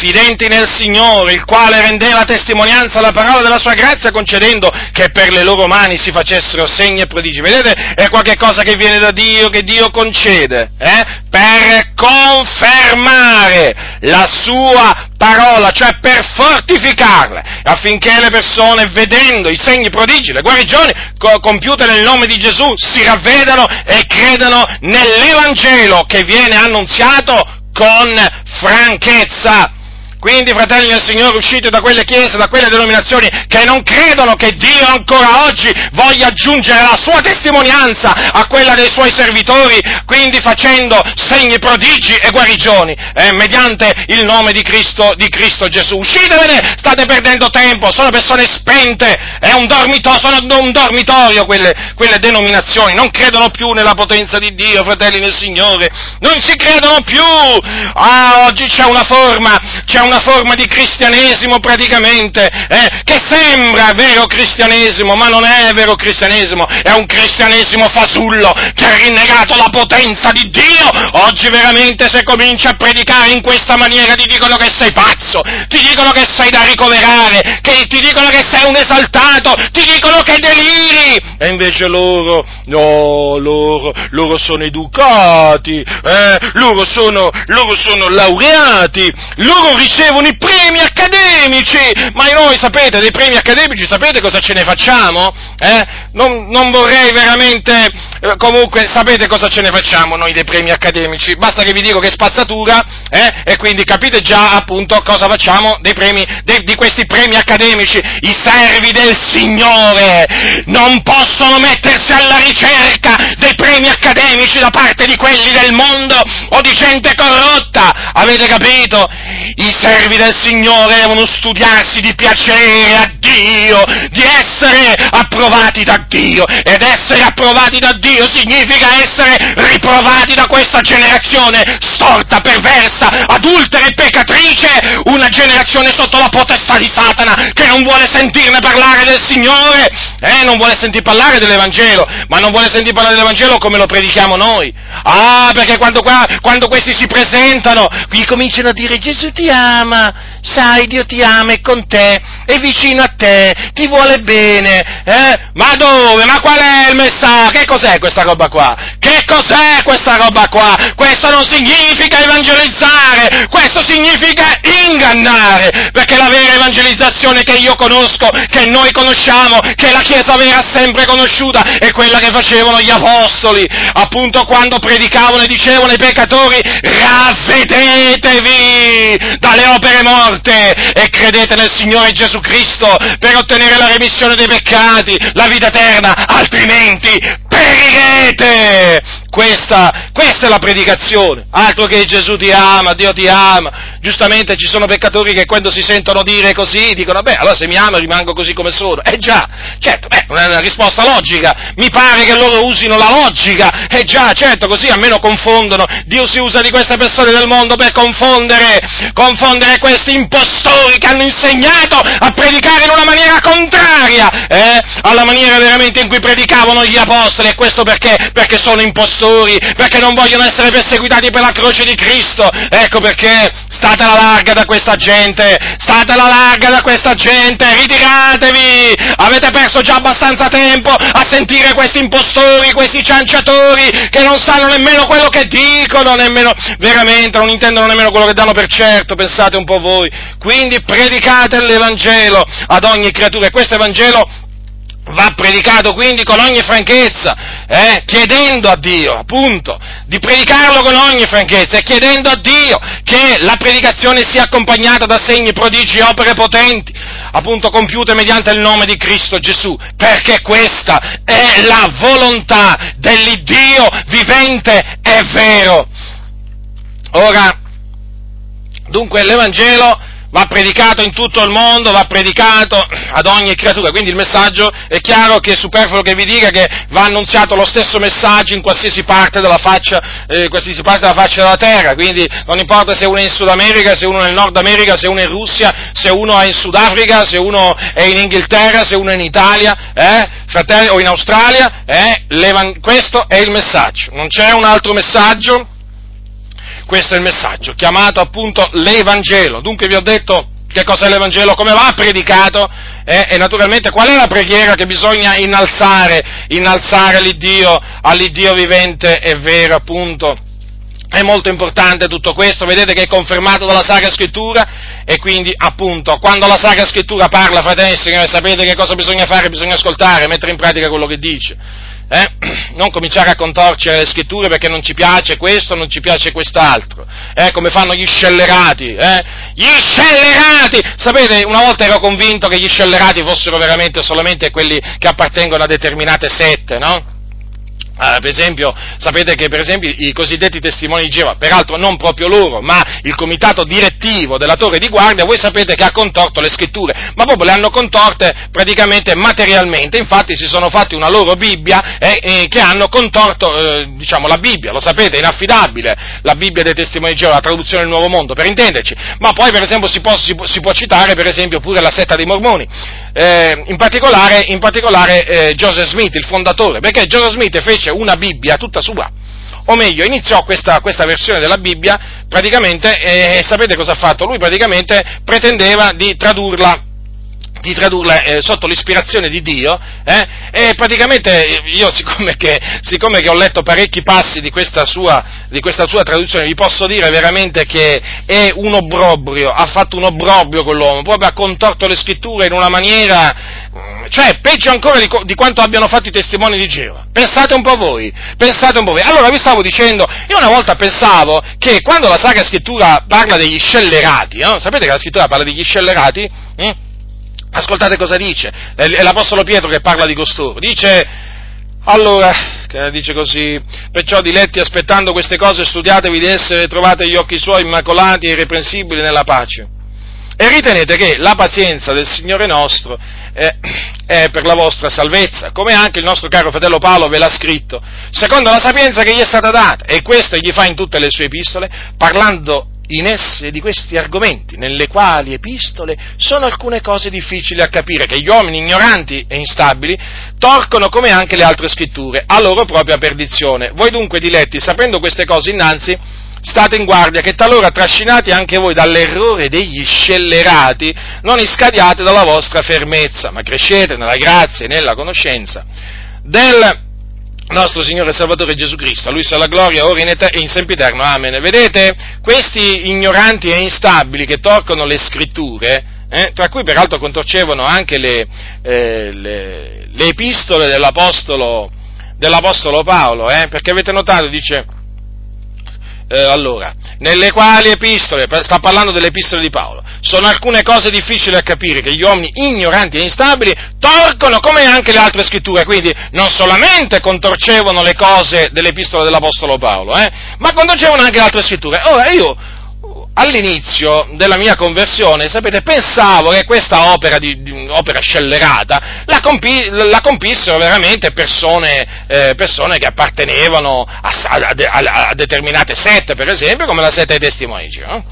Fidenti nel Signore, il quale rendeva testimonianza alla parola della sua grazia concedendo che per le loro mani si facessero segni e prodigi. Vedete? È qualcosa che viene da Dio, che Dio concede, eh? Per confermare la sua parola, cioè per fortificarla, affinché le persone, vedendo i segni, prodigi, le guarigioni co- compiute nel nome di Gesù, si ravvedano e credano nell'Evangelo che viene annunziato con franchezza. Quindi, fratelli del Signore, uscite da quelle chiese, da quelle denominazioni che non credono che Dio ancora oggi voglia aggiungere la sua testimonianza a quella dei suoi servitori, quindi facendo segni, prodigi e guarigioni, eh, mediante il nome di Cristo, di Cristo Gesù. Uscitevene, state perdendo tempo, sono persone spente, è un dormitorio, sono un dormitorio quelle, quelle denominazioni, non credono più nella potenza di Dio, fratelli del Signore, non si credono più. Ah, oggi c'è una forma, c'è una una forma di cristianesimo praticamente, eh, che sembra vero cristianesimo, ma non è vero cristianesimo, è un cristianesimo fasullo che ha rinnegato la potenza di Dio. Oggi veramente se cominci a predicare in questa maniera ti dicono che sei pazzo, ti dicono che sei da ricoverare, che ti dicono che sei un esaltato, ti dicono che deliri. E invece loro, no, loro, loro sono educati, eh, loro, sono, loro sono laureati, loro ricevono ricevono i premi accademici, ma noi sapete dei premi accademici, sapete cosa ce ne facciamo? Eh? Non, non, vorrei veramente, eh, comunque sapete cosa ce ne facciamo noi dei premi accademici, basta che vi dico che è spazzatura eh? e quindi capite già appunto cosa facciamo dei premi, de, di questi premi accademici, i servi del Signore non possono mettersi alla ricerca dei premi accademici da parte di quelli del mondo o di gente corrotta, avete capito? I servi del Signore devono studiarsi di piacere a Dio, di essere approvati da Dio. Ed essere approvati da Dio significa essere riprovati da questa generazione storta, perversa, adultera e peccatrice, una generazione sotto la potestà di Satana che non vuole sentirne parlare del Signore, eh, non vuole sentir parlare dell'Evangelo, ma non vuole sentir parlare dell'Evangelo come lo predichiamo noi. Ah, perché quando, qua, quando questi si presentano, qui cominciano a dire Gesù ti ama ama, sai, Dio ti ama, è con te, è vicino a te, ti vuole bene, eh? Ma dove? Ma qual è il messaggio? Che cos'è questa roba qua? Che cos'è questa roba qua? Questo non significa evangelizzare, questo significa ingannare, perché la vera evangelizzazione che io conosco, che noi conosciamo, che la Chiesa vera ha sempre conosciuta, è quella che facevano gli apostoli, appunto quando predicavano e dicevano ai peccatori, ravvedetevi dalle opere morte e credete nel Signore Gesù Cristo per ottenere la remissione dei peccati, la vita eterna, altrimenti perirete. Questa, questa, è la predicazione, altro che Gesù ti ama, Dio ti ama. Giustamente ci sono peccatori che quando si sentono dire così dicono, beh, allora se mi ama rimango così come sono. Eh già, certo, beh, è una risposta logica. Mi pare che loro usino la logica. Eh già, certo, così almeno confondono. Dio si usa di queste persone del mondo per confondere, confondere questi impostori che hanno insegnato a predicare in una maniera contraria eh, alla maniera veramente in cui predicavano gli apostoli, e questo perché? Perché sono impostori, perché non vogliono essere perseguitati per la croce di Cristo, ecco perché state alla larga da questa gente, state alla larga da questa gente, ritiratevi, avete perso già abbastanza tempo a sentire questi impostori, questi cianciatori che non sanno nemmeno quello che dicono, nemmeno, veramente non intendono nemmeno quello che danno per certo, pensate un po' voi, quindi predicate l'Evangelo ad ogni creatura e questo Evangelo va predicato quindi con ogni franchezza, eh, chiedendo a Dio, appunto, di predicarlo con ogni franchezza e chiedendo a Dio che la predicazione sia accompagnata da segni, prodigi e opere potenti, appunto compiute mediante il nome di Cristo Gesù, perché questa è la volontà dell'Iddio vivente e vero. Ora, dunque l'Evangelo va predicato in tutto il mondo, va predicato ad ogni creatura, quindi il messaggio è chiaro che è superfluo che vi dica che va annunziato lo stesso messaggio in qualsiasi parte della faccia, eh, qualsiasi parte della faccia della terra, quindi non importa se uno è in Sud America, se uno è nel Nord America, se uno è in Russia, se uno è in Sudafrica, se uno è in Inghilterra, se uno è in Italia, eh, fratelli, o in Australia, eh, questo è il messaggio, non c'è un altro messaggio questo è il messaggio, chiamato appunto l'Evangelo. Dunque vi ho detto che cos'è l'Evangelo, come va predicato eh, e naturalmente qual è la preghiera che bisogna innalzare, innalzare all'Iddio, all'Iddio vivente e vero appunto. È molto importante tutto questo, vedete che è confermato dalla Sacra Scrittura e quindi appunto quando la Sacra Scrittura parla, fratelli e signori, sapete che cosa bisogna fare? Bisogna ascoltare, mettere in pratica quello che dice eh? non cominciare a contorcere le scritture perché non ci piace questo, non ci piace quest'altro, eh? come fanno gli scellerati, eh? gli scellerati! Sapete, una volta ero convinto che gli scellerati fossero veramente solamente quelli che appartengono a determinate sette, no? Uh, per esempio, sapete che per esempio i cosiddetti testimoni di Geova, peraltro non proprio loro, ma il comitato direttivo della torre di guardia, voi sapete che ha contorto le scritture, ma proprio le hanno contorte praticamente materialmente, infatti si sono fatti una loro Bibbia eh, eh, che hanno contorto, eh, diciamo, la Bibbia, lo sapete, è inaffidabile, la Bibbia dei testimoni di Geova, la traduzione del Nuovo Mondo, per intenderci, ma poi per esempio si può, si si può citare per esempio pure la setta dei Mormoni, eh, in particolare, in particolare eh, Joseph Smith, il fondatore, perché Joseph Smith fece una Bibbia tutta sua, o meglio, iniziò questa, questa versione della Bibbia praticamente, e sapete cosa ha fatto? Lui praticamente pretendeva di tradurla di tradurla eh, sotto l'ispirazione di Dio, eh, e praticamente io, siccome che, siccome che, ho letto parecchi passi di questa, sua, di questa sua traduzione, vi posso dire veramente che è un obbrobrio, ha fatto un obbrobrio quell'uomo, proprio ha contorto le scritture in una maniera, mm, cioè peggio ancora di, di quanto abbiano fatto i testimoni di Geova. Pensate un po' voi, pensate un po' voi. Allora vi stavo dicendo, io una volta pensavo che quando la Sacra Scrittura parla degli scellerati, no? sapete che la Scrittura parla degli scellerati? Hm? Ascoltate cosa dice, è l'Apostolo Pietro che parla di costoro, dice, allora, dice così, perciò diletti aspettando queste cose studiatevi di essere trovate gli occhi suoi immacolati e irreprensibili nella pace. E ritenete che la pazienza del Signore nostro è, è, per la vostra salvezza, come anche il nostro caro fratello Paolo ve l'ha scritto, secondo la sapienza che gli è stata data, e questo egli fa in tutte le sue epistole, parlando in esse di questi argomenti, nelle quali epistole sono alcune cose difficili a capire, che gli uomini ignoranti e instabili torcono come anche le altre scritture, a loro propria perdizione. Voi dunque, diletti, sapendo queste cose innanzi, state in guardia che talora trascinati anche voi dall'errore degli scellerati, non iscadiate dalla vostra fermezza, ma crescete nella grazia e nella conoscenza del nostro Signore Salvatore Gesù Cristo, a Lui sia la gloria ora in et- in sempiterno, amen. Vedete, questi ignoranti e instabili che toccano le scritture, eh, tra cui peraltro contorcevano anche le, eh, le, le epistole dell'Apostolo, dell'Apostolo Paolo, eh, perché avete notato, dice, eh, allora, nelle quali epistole, sta parlando delle epistole di Paolo, sono alcune cose difficili da capire che gli uomini ignoranti e instabili torcono come anche le altre scritture, quindi non solamente contorcevano le cose dell'epistola dell'Apostolo Paolo, eh, ma contorcevano anche le altre scritture. Ora io all'inizio della mia conversione, sapete, pensavo che questa opera, di, di opera scellerata la, compi, la, compissero veramente persone, eh, persone che appartenevano a, a, a, a, determinate sette, per esempio, come la setta dei testimoni di Giro.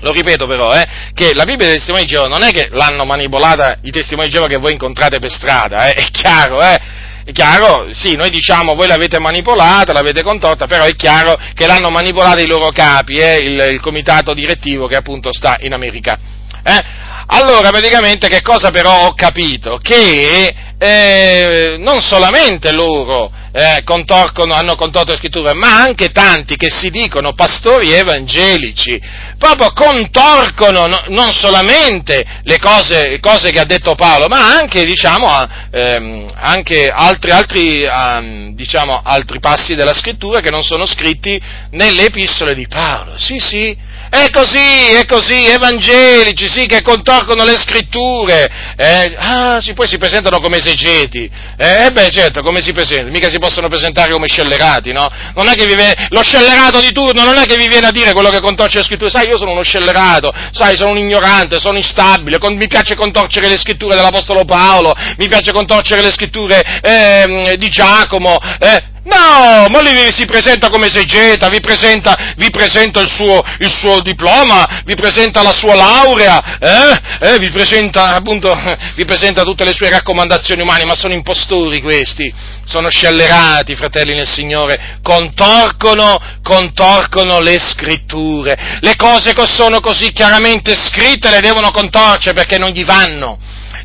lo ripeto però, eh, che la Bibbia dei testimoni di Geova non è che l'hanno manipolata i testimoni di Geova che voi incontrate per strada, eh, è chiaro, eh, è chiaro, sì, noi diciamo voi l'avete manipolata, l'avete contorta, però è chiaro che l'hanno manipolata i loro capi, eh, il, il comitato direttivo che appunto sta in America. Eh? Allora, praticamente, che cosa però ho capito? Che eh, non solamente loro eh, hanno contorto le scritture, ma anche tanti che si dicono pastori evangelici, proprio contorcono no, non solamente le cose, cose, che ha detto Paolo, ma anche, diciamo, ehm, anche altri, altri, um, diciamo, altri passi della scrittura che non sono scritti nelle epistole di Paolo. Sì, sì, è così, è così, evangelici, sì, che contorcono le scritture. Eh, ah, sì, poi si presentano come esegeti. Eh, beh, certo, come si presentano? Mica si possono presentare come scellerati, no? Non è che vi viene, lo scellerato di turno non è che vi viene a dire quello che contorce le scritture. Sai, io sono uno scellerato, sai, sono un ignorante, sono instabile, con, mi piace contorcere le scritture dell'Apostolo Paolo, mi piace contorcere le scritture eh, di Giacomo, eh, No, ma lui si presenta come esegeta, vi presenta, vi presenta il, suo, il, suo, diploma, vi presenta la sua laurea, eh? Eh, vi, presenta, appunto, vi presenta tutte le sue raccomandazioni umane, ma sono impostori questi, sono scellerati, fratelli nel Signore, contorcono, contorcono le scritture. Le cose che sono così chiaramente scritte le devono contorcere perché non gli vanno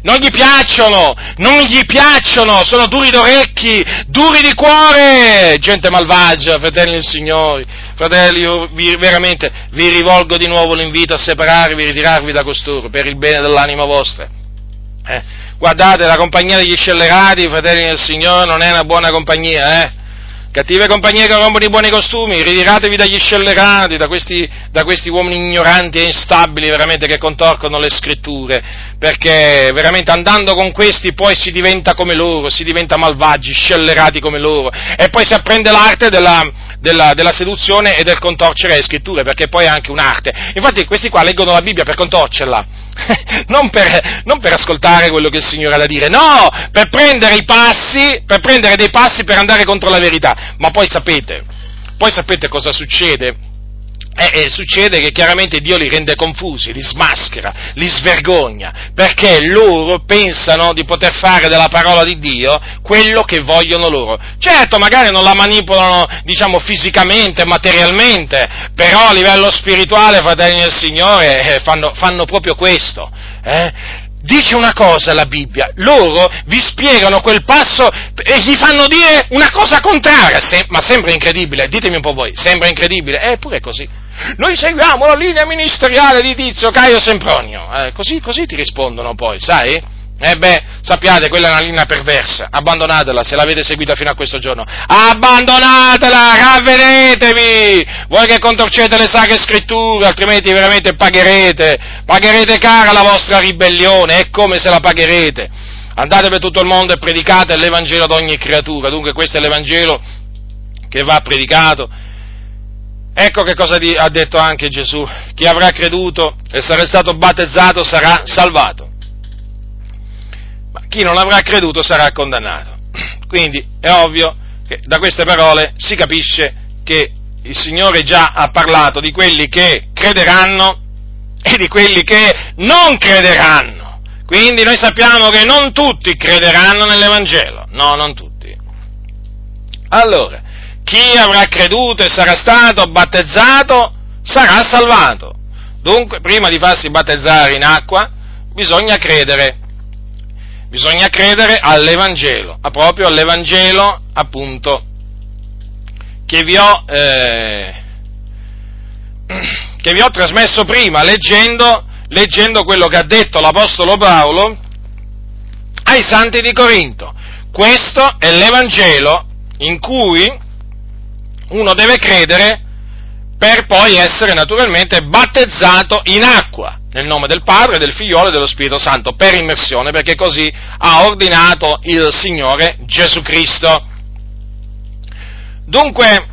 non gli piacciono, non gli piacciono, sono duri d'orecchi, duri di cuore, gente malvagia, fratelli del Signore. Fratelli, io vi, veramente vi rivolgo di nuovo l'invito a separarvi, ritirarvi da costoro per il bene dell'anima vostra. Eh? Guardate, la compagnia degli scellerati, fratelli del Signore, non è una buona compagnia, eh? Cattive compagnie che rompono i buoni costumi, ritiratevi dagli scellerati, da questi, da questi, uomini ignoranti e instabili veramente che contorcono le scritture, perché veramente andando con questi poi si diventa come loro, si diventa malvagi, scellerati come loro, e poi si apprende l'arte della, della, della seduzione e del contorcere le scritture, perché poi è anche un'arte. Infatti questi qua leggono la Bibbia per contorcerla, [laughs] non, per, non per ascoltare quello che il Signore ha da dire, no, per prendere i passi, per prendere dei passi per andare contro la verità. Ma poi sapete, poi sapete cosa succede? eh, eh, succede che chiaramente Dio li rende confusi, li smaschera, li svergogna, perché loro pensano di poter fare della parola di Dio quello che vogliono loro. Certo, magari non la manipolano, diciamo, fisicamente, materialmente, però a livello spirituale, fratelli del Signore, eh, fanno, fanno, proprio questo. Eh? Dice una cosa la Bibbia, loro vi spiegano quel passo e gli fanno dire una cosa contraria, se, ma sembra incredibile, ditemi un po' voi, sembra incredibile, eppure è così. Noi seguiamo la linea ministeriale di Tizio Caio Sempronio, eh, così, così ti rispondono poi, sai? Eh beh, sappiate, quella è una linea perversa, abbandonatela se l'avete seguita fino a questo giorno. Abbandonatela, ravvedetevi! Voi che contorcete le sacre scritture, altrimenti veramente pagherete, pagherete cara la vostra ribellione, è come se la pagherete. Andate per tutto il mondo e predicate l'Evangelo ad ogni creatura, dunque questo è l'Evangelo che va predicato. Ecco che cosa ha detto anche Gesù, chi avrà creduto e sarà stato battezzato sarà salvato chi non avrà creduto sarà condannato. [clears throat] Quindi è ovvio che da queste parole si capisce che il Signore già ha parlato di quelli che crederanno e di quelli che non crederanno. Quindi noi sappiamo che non tutti crederanno nell'Evangelo, no, non tutti. Allora, chi avrà creduto e sarà stato battezzato sarà salvato. Dunque, prima di farsi battezzare in acqua, bisogna credere bisogna credere all'Evangelo, proprio all'Evangelo appunto che vi ho, eh, [clears throat] che vi ho trasmesso prima leggendo, leggendo quello che ha detto l'Apostolo Paolo ai santi di Corinto. Questo è l'Evangelo in cui uno deve credere per poi essere naturalmente battezzato in acqua nel nome del Padre, del Figliolo e dello Spirito Santo, per immersione, perché così ha ordinato il Signore Gesù Cristo. Dunque,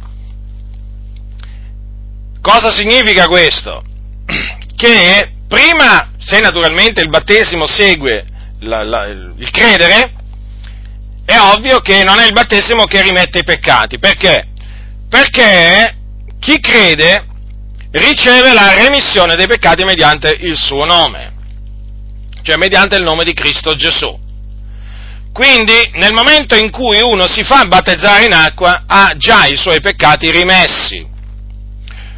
cosa significa questo? [clears throat] Che prima, se naturalmente il battesimo segue la, la, il credere, è ovvio che non è il battesimo che rimette i peccati. Perché? Perché chi crede riceve la remissione dei peccati mediante il suo nome, cioè mediante il nome di Cristo Gesù. Quindi nel momento in cui uno si fa battezzare in acqua ha già i suoi peccati rimessi.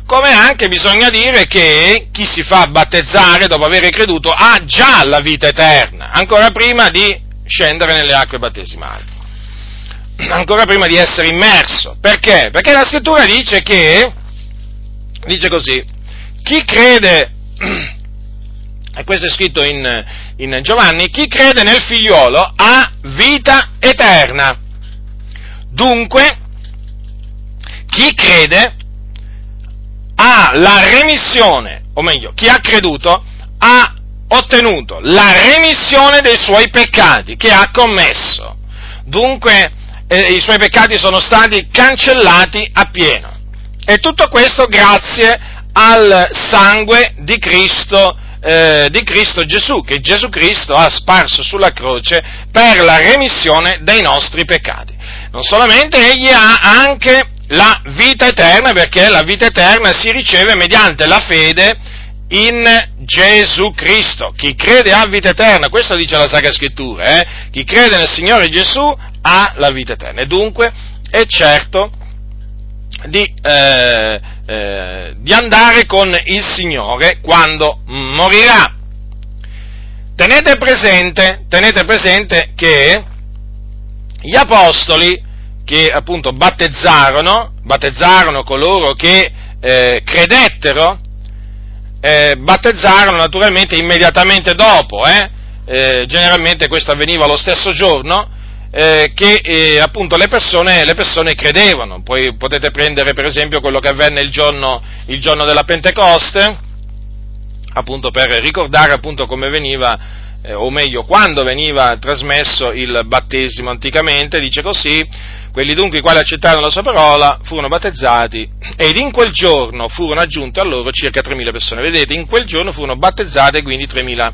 Come anche bisogna dire che chi si fa battezzare dopo aver creduto ha già la vita eterna, ancora prima di scendere nelle acque battesimali, ancora prima di essere immerso. Perché? Perché la scrittura dice che, dice così, chi crede, [clears throat] e questo è scritto in, in Giovanni, chi crede nel figliolo ha vita eterna. Dunque, chi crede ha la remissione, o meglio, chi ha creduto ha ottenuto la remissione dei suoi peccati che ha commesso. Dunque, eh, i suoi peccati sono stati cancellati appieno. E tutto questo grazie al sangue di Cristo eh, di Cristo Gesù, che Gesù Cristo ha sparso sulla croce per la remissione dei nostri peccati. Non solamente egli ha anche la vita eterna, perché la vita eterna si riceve mediante la fede in Gesù Cristo. Chi crede ha vita eterna, questo dice la Sacra Scrittura, eh? chi crede nel Signore Gesù ha la vita eterna e dunque è certo di, eh, eh, di andare con il Signore quando morirà. Tenete presente, tenete presente che gli apostoli che appunto battezzarono, battezzarono coloro che eh, credettero, eh, battezzarono naturalmente immediatamente dopo, eh? eh generalmente questo avveniva lo stesso giorno, eh, che eh, appunto le persone, le persone, credevano. Poi potete prendere per esempio quello che avvenne il giorno, il giorno della Pentecoste, appunto per ricordare appunto come veniva, eh, o meglio quando veniva trasmesso il battesimo anticamente, dice così, quelli dunque i quali accettarono la sua parola furono battezzati ed in quel giorno furono aggiunte a loro circa 3.000 persone. Vedete, in quel giorno furono battezzate quindi 3.000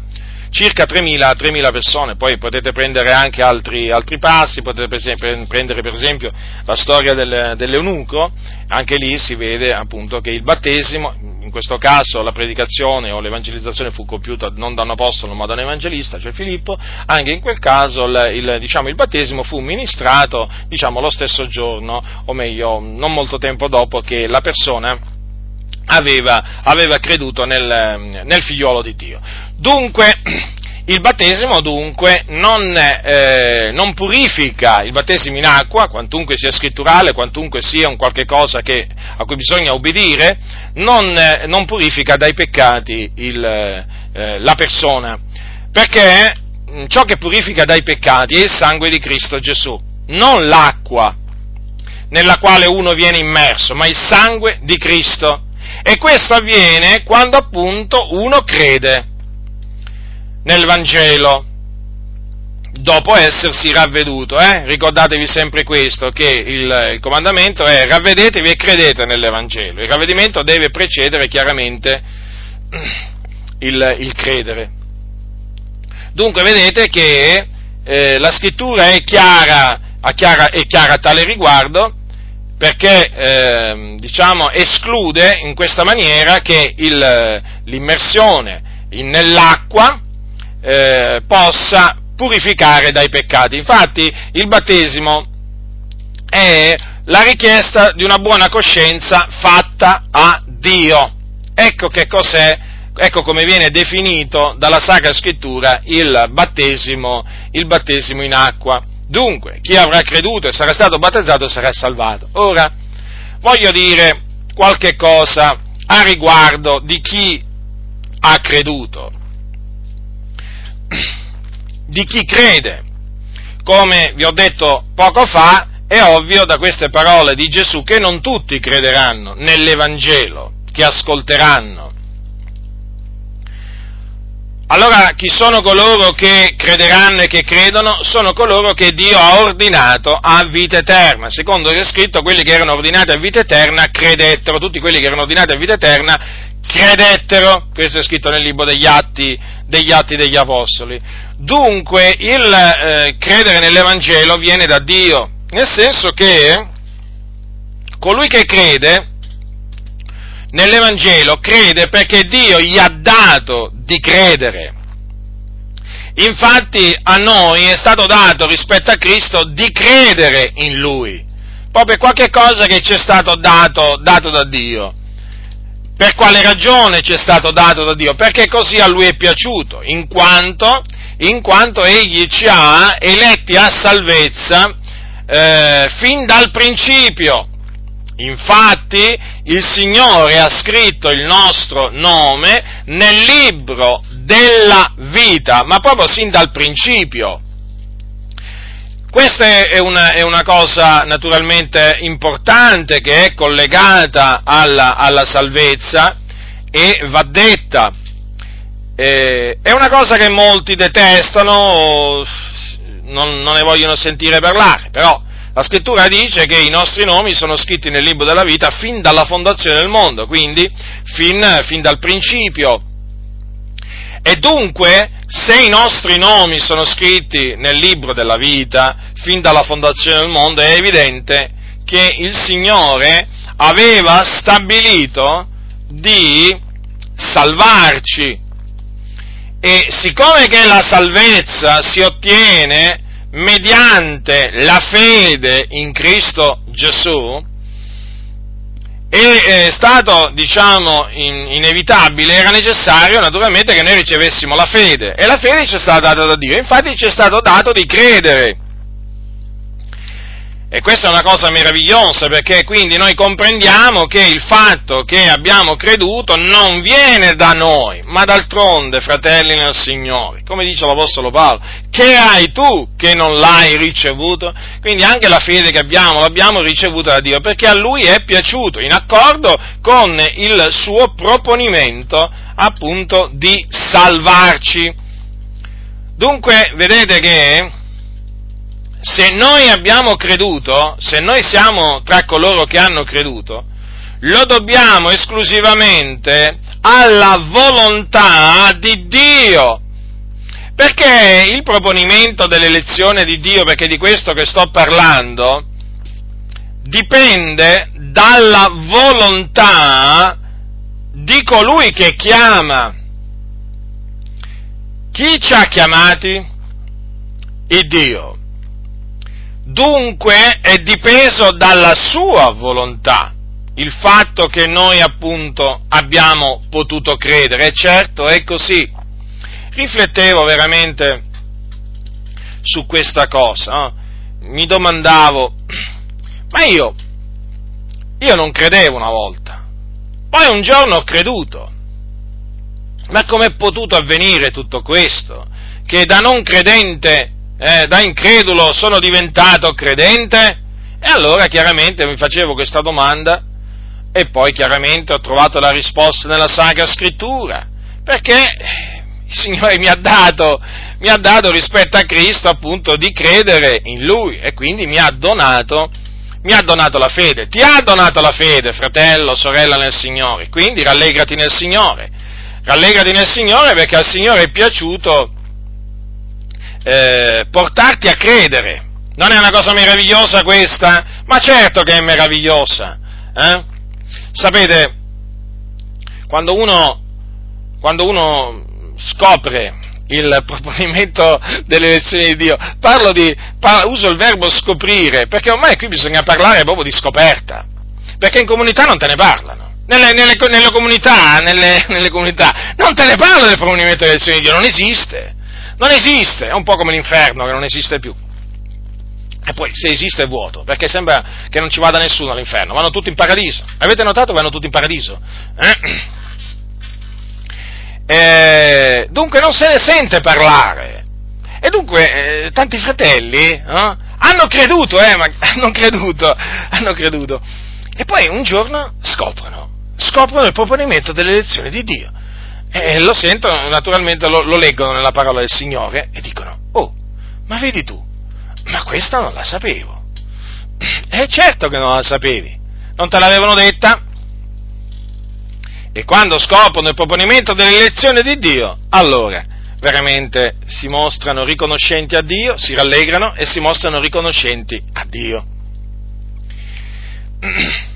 circa 3.000, 3.000, persone, poi potete prendere anche altri, altri passi, potete per esempio, prendere per esempio la storia del, dell'eunuco, anche lì si vede appunto che il battesimo, in questo caso la predicazione o l'evangelizzazione fu compiuta non da un apostolo ma da un evangelista, cioè Filippo, anche in quel caso il, il, diciamo, il battesimo fu ministrato diciamo, lo stesso giorno, o meglio non molto tempo dopo che la persona aveva, aveva creduto nel, nel, figliolo di Dio. Dunque, [clears throat] il battesimo dunque non, eh, non, purifica il battesimo in acqua, quantunque sia scritturale, quantunque sia un qualche cosa che, a cui bisogna obbedire, non, eh, non purifica dai peccati il, eh, la persona, perché ciò che purifica dai peccati è il sangue di Cristo Gesù, non l'acqua nella quale uno viene immerso, ma il sangue di Cristo e questo avviene quando appunto uno crede nel Vangelo, dopo essersi ravveduto. Eh? Ricordatevi sempre questo, che il, il, comandamento è ravvedetevi e credete nell'Evangelo. Il ravvedimento deve precedere chiaramente il, il credere. Dunque vedete che eh, la scrittura è chiara, chiara, è chiara a tale riguardo perché eh, diciamo, esclude in questa maniera che il, l'immersione in, nell'acqua eh, possa purificare dai peccati. Infatti il battesimo è la richiesta di una buona coscienza fatta a Dio. Ecco che cos'è, ecco come viene definito dalla Sacra Scrittura il battesimo, il battesimo in acqua. Dunque, chi avrà creduto e sarà stato battezzato sarà salvato. Ora, voglio dire qualche cosa a riguardo di chi ha creduto, [clears throat] di chi crede. Come vi ho detto poco fa, è ovvio da queste parole di Gesù che non tutti crederanno nell'Evangelo, che ascolteranno. Allora chi sono coloro che crederanno e che credono? Sono coloro che Dio ha ordinato a vita eterna. Secondo che è scritto, quelli che erano ordinati a vita eterna credettero, tutti quelli che erano ordinati a vita eterna credettero. Questo è scritto nel libro degli Atti, degli, atti degli Apostoli. Dunque il eh, credere nell'Evangelo viene da Dio, nel senso che colui che crede nell'Evangelo crede perché Dio gli ha dato di credere. Infatti a noi è stato dato rispetto a Cristo di credere in Lui, proprio qualche cosa che ci è stato dato, dato da Dio. Per quale ragione ci è stato dato da Dio? Perché così a Lui è piaciuto, in quanto, in quanto Egli ci ha eletti a salvezza eh, fin dal principio. Infatti il Signore ha scritto il nostro nome nel libro della vita, ma proprio sin dal principio. Questa è una, è una cosa naturalmente importante che è collegata alla, alla salvezza e va detta. Eh, è una cosa che molti detestano, non, non ne vogliono sentire parlare, però la scrittura dice che i nostri nomi sono scritti nel libro della vita fin dalla fondazione del mondo, quindi fin, fin dal principio. E dunque, se i nostri nomi sono scritti nel libro della vita fin dalla fondazione del mondo, è evidente che il Signore aveva stabilito di salvarci. E siccome che la salvezza si ottiene mediante la fede in Cristo Gesù, è stato, diciamo, in, inevitabile, era necessario naturalmente che noi ricevessimo la fede, e la fede ci è stata data da Dio, infatti ci è stato dato di credere. E questa è una cosa meravigliosa perché quindi noi comprendiamo che il fatto che abbiamo creduto non viene da noi, ma d'altronde, fratelli nel Signore, come dice l'Apostolo Paolo, che hai tu che non l'hai ricevuto? Quindi anche la fede che abbiamo l'abbiamo ricevuta da Dio perché a Lui è piaciuto, in accordo con il suo proponimento appunto di salvarci. Dunque, vedete che se noi abbiamo creduto, se noi siamo tra coloro che hanno creduto, lo dobbiamo esclusivamente alla volontà di Dio. Perché il proponimento dell'elezione di Dio, perché di questo che sto parlando, dipende dalla volontà di colui che chiama. Chi ci ha chiamati? Il Dio dunque è dipeso dalla sua volontà il fatto che noi appunto abbiamo potuto credere, e certo è così. Riflettevo veramente su questa cosa, no? mi domandavo, ma io, io non credevo una volta, poi un giorno ho creduto, ma com'è potuto avvenire tutto questo? Che da non credente eh, da incredulo sono diventato credente? E allora chiaramente mi facevo questa domanda e poi chiaramente ho trovato la risposta nella Sacra Scrittura, perché il Signore mi ha dato, mi ha dato rispetto a Cristo appunto di credere in Lui e quindi mi ha donato, mi ha donato la fede. Ti ha donato la fede, fratello, sorella nel Signore, quindi rallegrati nel Signore. Rallegrati nel Signore perché al Signore è piaciuto eh, portarti a credere. Non è una cosa meravigliosa questa? Ma certo che è meravigliosa. Eh? Sapete, quando uno, quando uno scopre il proponimento delle elezioni di Dio, parlo di, parlo, uso il verbo scoprire, perché ormai qui bisogna parlare proprio di scoperta, perché in comunità non te ne parlano. Nelle, nelle, nelle, comunità, nelle, nelle comunità, non te ne parla del proponimento delle elezioni di Dio, non esiste. Non esiste, è un po' come l'inferno che non esiste più. E poi se esiste è vuoto, perché sembra che non ci vada nessuno all'inferno, vanno tutti in paradiso. Avete notato che vanno tutti in paradiso? Eh? Eh, dunque non se ne sente parlare. E dunque eh, tanti fratelli eh, hanno creduto, eh, ma [laughs] hanno creduto, hanno creduto. E poi un giorno scoprono, scoprono il proponimento delle elezioni di Dio. E lo sentono, naturalmente lo, lo leggono nella parola del Signore e dicono, oh, ma vedi tu, ma questa non la sapevo. E [clears throat] certo che non la sapevi, non te l'avevano detta. E quando scoprono il proponimento dell'elezione di Dio, allora veramente si mostrano riconoscenti a Dio, si rallegrano e si mostrano riconoscenti a Dio. [clears throat]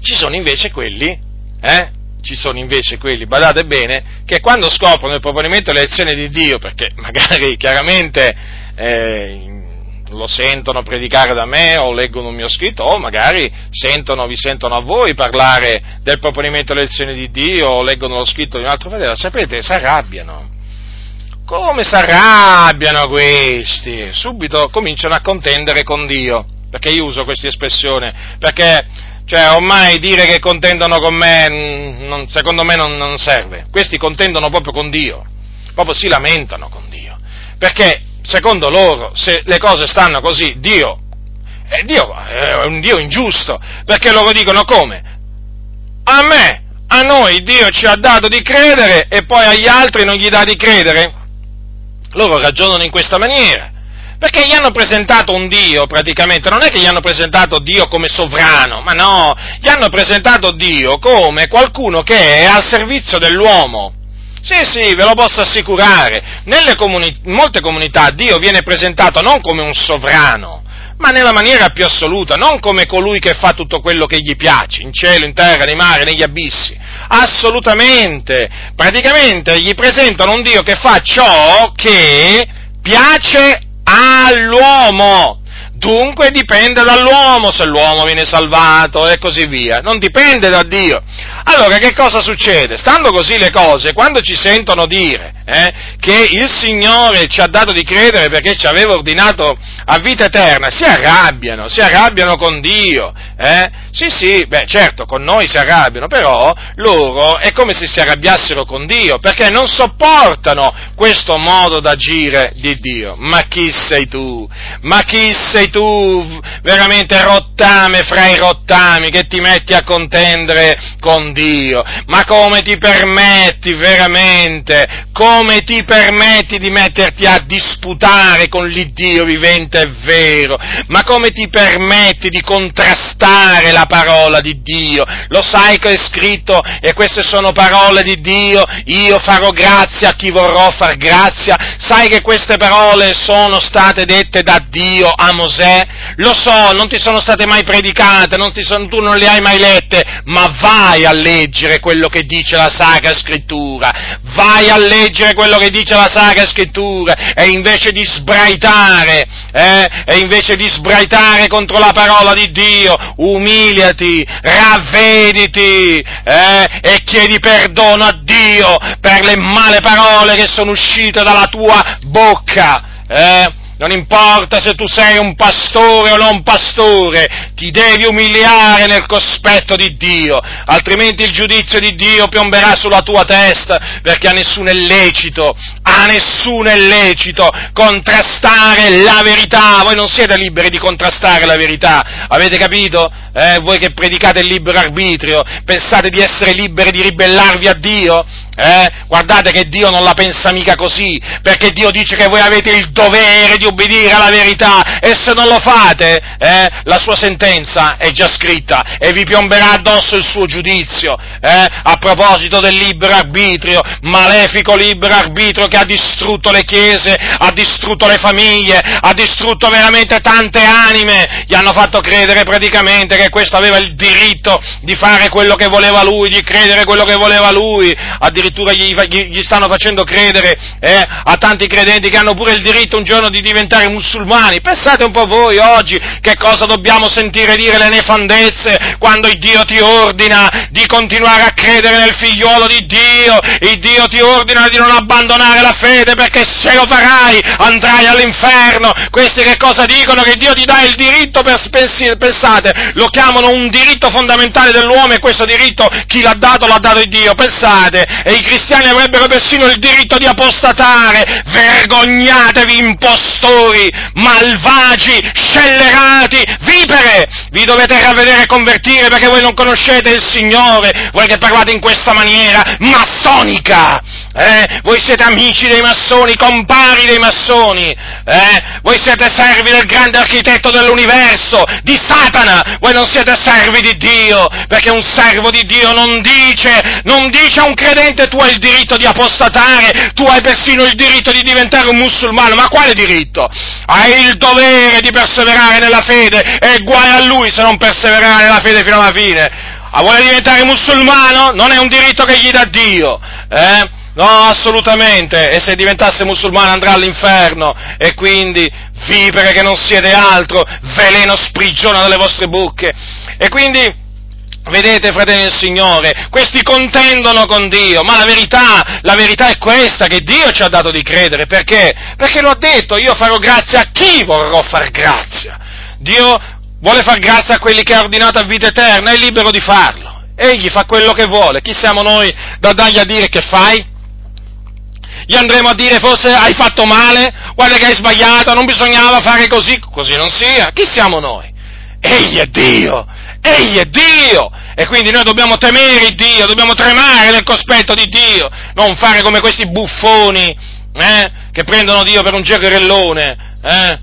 Ci sono invece quelli eh? Ci sono invece quelli, badate bene, che quando scoprono il proponimento dell'elezione di Dio, perché [laughs] magari chiaramente eh, lo sentono predicare da me o leggono un mio scritto o magari sentono, vi sentono a voi parlare del proponimento dell'elezione di Dio o leggono lo scritto di un altro fratello, sapete, si arrabbiano. Come si arrabbiano questi? Subito cominciano a contendere con Dio. Perché io uso questa espressione? Perché, cioè, ormai dire che contendono con me, mm, non, secondo me non, non serve. Questi contendono proprio con Dio. Proprio si lamentano con Dio. Perché secondo loro, se le cose stanno così, Dio, eh, Dio è un Dio ingiusto, perché loro dicono come? A me, a noi Dio ci ha dato di credere e poi agli altri non gli dà di credere? Loro ragionano in questa maniera. Perché gli hanno presentato un Dio praticamente, non è che gli hanno presentato Dio come sovrano, ma no, gli hanno presentato Dio come qualcuno che è al servizio dell'uomo. Sì, sì, ve lo posso assicurare. Comuni- in molte comunità Dio viene presentato non come un sovrano, ma nella maniera più assoluta, non come colui che fa tutto quello che gli piace, in cielo, in terra, nei mari, negli abissi. Assolutamente. Praticamente gli presentano un Dio che fa ciò che piace all'uomo. Dunque dipende dall'uomo se l'uomo viene salvato e così via, non dipende da Dio. Allora che cosa succede? Stando così le cose, quando ci sentono dire eh, che il Signore ci ha dato di credere perché ci aveva ordinato a vita eterna, si arrabbiano, si arrabbiano con Dio. Eh? Sì, sì, beh certo, con noi si arrabbiano, però loro è come se si arrabbiassero con Dio, perché non sopportano questo modo d'agire di Dio. Ma chi sei tu? Ma chi sei tu? Veramente rottame fra i rottami che ti metti a contendere con Dio. Ma come ti permetti veramente? Come ti permetti di metterti a disputare con l'Iddio vivente e vero? Ma come ti permetti di contrastare la parola di Dio? Lo sai che è scritto e queste sono parole di Dio? Io farò grazia a chi vorrò far grazia. Sai che queste parole sono state dette da Dio a Mosè? Lo so, non ti sono state mai predicate, non sono, tu non le hai mai lette, ma vai a leggere quello che dice la Sacra Scrittura. Vai a leggere quello che dice la Sacra Scrittura e invece di sbraitare, eh, e invece di sbraitare contro la parola di Dio, umiliati, ravvediti eh, e chiedi perdono a Dio per le male parole che sono uscite dalla tua bocca. Eh? Non importa se tu sei un pastore o non pastore, ti devi umiliare nel cospetto di Dio, altrimenti il giudizio di Dio piomberà sulla tua testa, perché a nessuno è lecito, a nessuno è lecito contrastare la verità. Voi non siete liberi di contrastare la verità, avete capito? Eh, voi che predicate il libero arbitrio, pensate di essere liberi di ribellarvi a Dio? Eh? Guardate che Dio non la pensa mica così, perché Dio dice che voi avete il dovere di obbedire alla verità e se non lo fate, eh, la sua sentenza è già scritta e vi piomberà addosso il suo giudizio. Eh? A proposito del libero arbitrio, malefico libero arbitrio che ha distrutto le chiese, ha distrutto le famiglie, ha distrutto veramente tante anime, gli hanno fatto credere praticamente che questo aveva il diritto di fare quello che voleva lui, di credere quello che voleva lui, addirittura gli, gli stanno facendo credere eh, a tanti credenti che hanno pure il diritto un giorno di diventare musulmani. Pensate un po' voi oggi che cosa dobbiamo sentire dire le nefandezze quando il Dio ti ordina di continuare a credere nel figliuolo di Dio, il Dio ti ordina di non abbandonare la fede perché se lo farai andrai all'inferno. Questi che cosa dicono? Che Dio ti dà il diritto per pensate, lo chiamano un diritto fondamentale dell'uomo e questo diritto chi l'ha dato l'ha dato il Dio. Pensate, e i cristiani avrebbero persino il diritto di apostatare. Vergognatevi impostori, malvagi, scellerati, vipere! Vi dovete ravvedere e convertire perché voi non conoscete il Signore, voi che parlate in questa maniera massonica. Eh? Voi siete amici dei massoni, compari dei massoni, eh? voi siete servi del grande architetto dell'universo, di Satana, voi non siete servi di Dio, perché un servo di Dio non dice, non dice a un credente tu hai il diritto di apostatare, tu hai persino il diritto di diventare un musulmano, ma quale diritto? Hai il dovere di perseverare nella fede e guai a lui se non perseverare nella fede fino alla fine. Ah, vuole diventare musulmano? Non è un diritto che gli dà Dio, eh? No, assolutamente. E se diventasse musulmano andrà all'inferno. E quindi vipere che non siete altro, veleno sprigiona dalle vostre bocche. E quindi, vedete, fratelli del Signore, questi contendono con Dio, ma la verità, la verità è questa, che Dio ci ha dato di credere. Perché? Perché lo ha detto, io farò grazia a chi vorrò far grazia. Dio vuole far grazia a quelli che ha ordinato a vita eterna, è libero di farlo. Egli fa quello che vuole. Chi siamo noi da dargli a dire che fai? gli andremo a dire forse hai fatto male, guarda che hai sbagliato, non bisognava fare così, così non sia. Chi siamo noi? Egli è Dio, egli è Dio, e quindi noi dobbiamo temere Dio, dobbiamo tremare nel cospetto di Dio, non fare come questi buffoni, eh, che prendono Dio per un giocherellone, eh,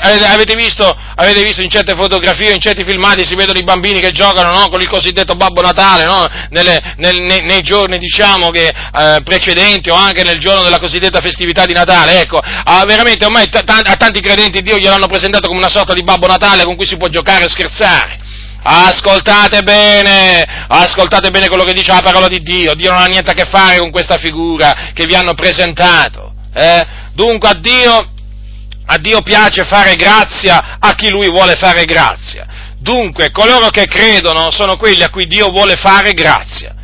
Avete visto, avete visto, in certe fotografie, in certi filmati si vedono i bambini che giocano no, con il cosiddetto Babbo Natale no, nelle, nel, nei, nei, giorni diciamo, che, eh, precedenti o anche nel giorno della cosiddetta festività di Natale. Ecco, ah, veramente ormai t- a tanti credenti Dio gliel'hanno presentato come una sorta di Babbo Natale con cui si può giocare e scherzare. Ascoltate bene, ascoltate bene quello che dice la parola di Dio. Dio non ha niente a che fare con questa figura che vi hanno presentato. Eh? Dunque a Dio a Dio piace fare grazia a chi Lui vuole fare grazia. Dunque, coloro che credono sono quelli a cui Dio vuole fare grazia.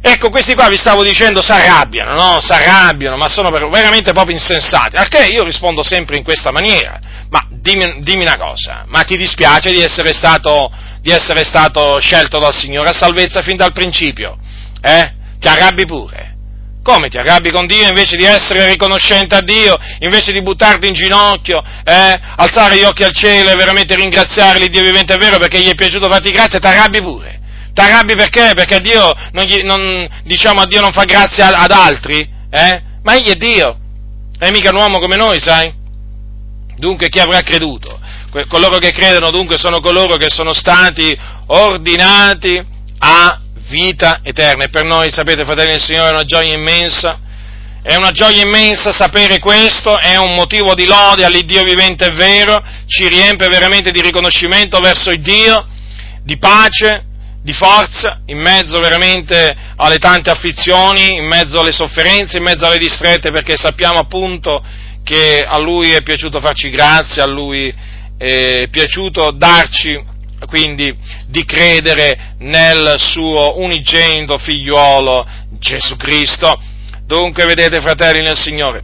Ecco, questi qua vi stavo dicendo s'arrabbiano, no? S'arrabbiano, ma sono veramente proprio insensati. Al che io rispondo sempre in questa maniera. Ma dimmi, dimmi una cosa, ma ti dispiace di essere, stato, di essere stato scelto dal Signore a salvezza fin dal principio? Eh? Ti arrabbi pure. Come ti arrabbi con Dio invece di essere riconoscente a Dio, invece di buttarti in ginocchio, eh, alzare gli occhi al cielo e veramente ringraziare Dio vivente e vero perché gli è piaciuto farti grazia, ti arrabbi pure. Ti arrabbi perché? Perché Dio non, gli, non, diciamo, a Dio non fa grazia ad altri? Eh? Ma egli è Dio, è mica un uomo come noi, sai? Dunque chi avrà creduto? Coloro che credono dunque sono coloro che sono stati ordinati a vita eterna. E per noi, sapete, fratelli del Signore, è una gioia immensa. È una gioia immensa sapere questo, è un motivo di lode all'Iddio vivente e vero, ci riempie veramente di riconoscimento verso il Dio, di pace, di forza, in mezzo veramente alle tante afflizioni, in mezzo alle sofferenze, in mezzo alle distrette, perché sappiamo appunto che a Lui è piaciuto farci grazia, a Lui è piaciuto darci quindi di credere nel suo unigenito figliuolo Gesù Cristo. Dunque, vedete, fratelli nel Signore.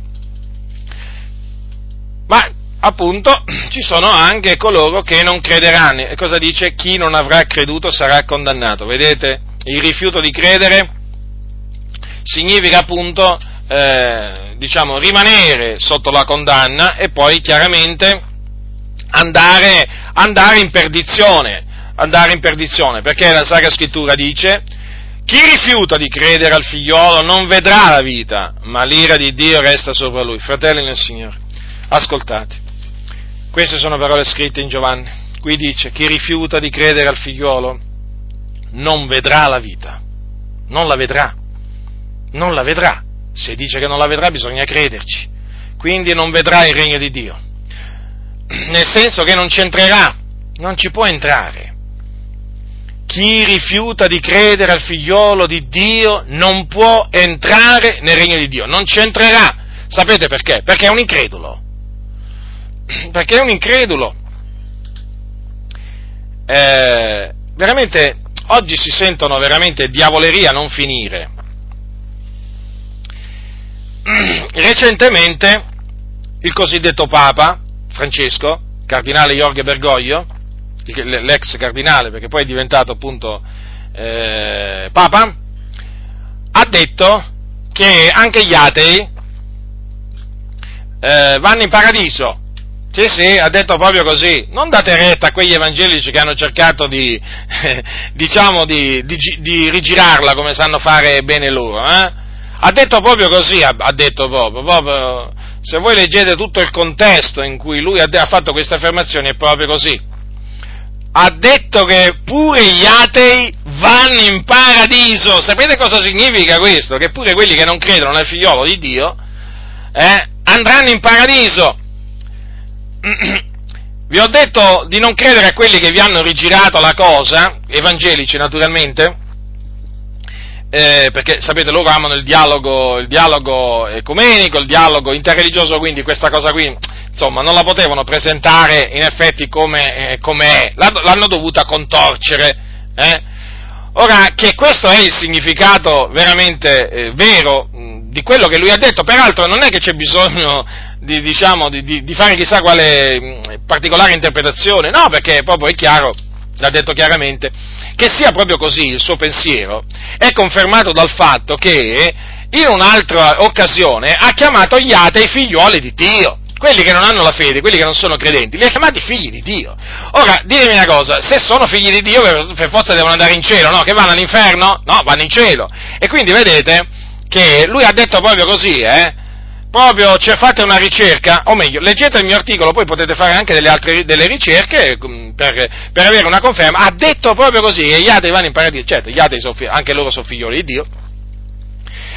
Ma appunto ci sono anche coloro che non crederanno. E cosa dice? Chi non avrà creduto sarà condannato. Vedete? Il rifiuto di credere significa appunto, eh, diciamo, rimanere sotto la condanna e poi chiaramente andare, andare in perdizione, andare in perdizione, perché la Sacra Scrittura dice chi rifiuta di credere al figliolo non vedrà la vita, ma l'ira di Dio resta sopra lui. Fratelli nel Signore, ascoltate, queste sono parole scritte in Giovanni. Qui dice, chi rifiuta di credere al figliolo non vedrà la vita, non la vedrà, non la vedrà. Se dice che non la vedrà bisogna crederci, quindi non vedrà il regno di Dio nel senso che non ci entrerà, non ci può entrare. Chi rifiuta di credere al figliolo di Dio non può entrare nel regno di Dio, non ci entrerà. Sapete perché? Perché è un incredulo. [clears throat] Perché è un incredulo. Eh, veramente, oggi si sentono veramente diavoleria a non finire. [clears throat] Recentemente il cosiddetto Papa Francesco, cardinale Jorge Bergoglio, l'ex cardinale perché poi è diventato appunto eh, Papa, ha detto che anche gli atei eh, vanno in paradiso. Sì, sì, ha detto proprio così. Non date retta a quegli evangelici che hanno cercato di, eh, [laughs] diciamo, di, di, di, rigirarla come sanno fare bene loro. Eh? Ha detto proprio così, ha, ha detto proprio, proprio se voi leggete tutto il contesto in cui lui ha fatto queste affermazioni è proprio così. Ha detto che pure gli atei vanno in paradiso. Sapete cosa significa questo? Che pure quelli che non credono nel figliolo di Dio eh, andranno in paradiso. Vi ho detto di non credere a quelli che vi hanno rigirato la cosa, evangelici naturalmente, eh, perché sapete loro amano il dialogo, il dialogo ecumenico, il dialogo interreligioso, quindi questa cosa qui, insomma, non la potevano presentare in effetti come, eh, è, l'hanno dovuta contorcere. Eh? Ora, che questo è il significato veramente eh, vero mh, di quello che lui ha detto, peraltro non è che c'è bisogno di, diciamo, di, di, fare chissà quale mh, particolare interpretazione, no, perché proprio è chiaro l'ha detto chiaramente, che sia proprio così il suo pensiero è confermato dal fatto che in un'altra occasione ha chiamato gli atei figlioli di Dio. Quelli che non hanno la fede, quelli che non sono credenti, li ha chiamati figli di Dio. Ora, ditemi una cosa, se sono figli di Dio per forza devono andare in cielo, no? Che vanno all'inferno? No, vanno in cielo. E quindi vedete che lui ha detto proprio così, eh? Proprio cioè, fate una ricerca, o meglio, leggete il mio articolo, poi potete fare anche delle altre delle ricerche mm, per, per avere una conferma. Ha detto proprio così, e gli atei vanno in paradiso, certo, gli atei sono, anche loro sono figlioli di Dio,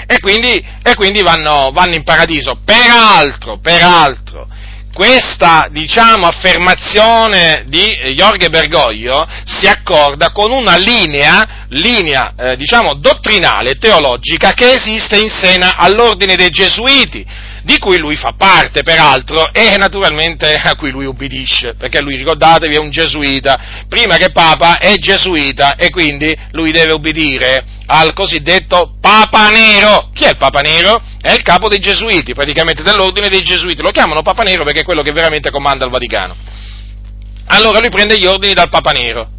e quindi, e quindi vanno, vanno in paradiso. Peraltro, peraltro, questa, diciamo, affermazione di Jorge Bergoglio si accorda con una linea, linea eh, diciamo, dottrinale, teologica, che esiste in seno all'ordine dei Gesuiti, di cui lui fa parte peraltro e naturalmente a cui lui ubbidisce, perché lui ricordatevi è un gesuita, prima che papa è gesuita e quindi lui deve ubbidire al cosiddetto Papa Nero. Chi è il Papa Nero? È il capo dei gesuiti, praticamente dell'ordine dei gesuiti, lo chiamano Papa Nero perché è quello che veramente comanda il Vaticano allora lui prende gli ordini dal Papa Nero.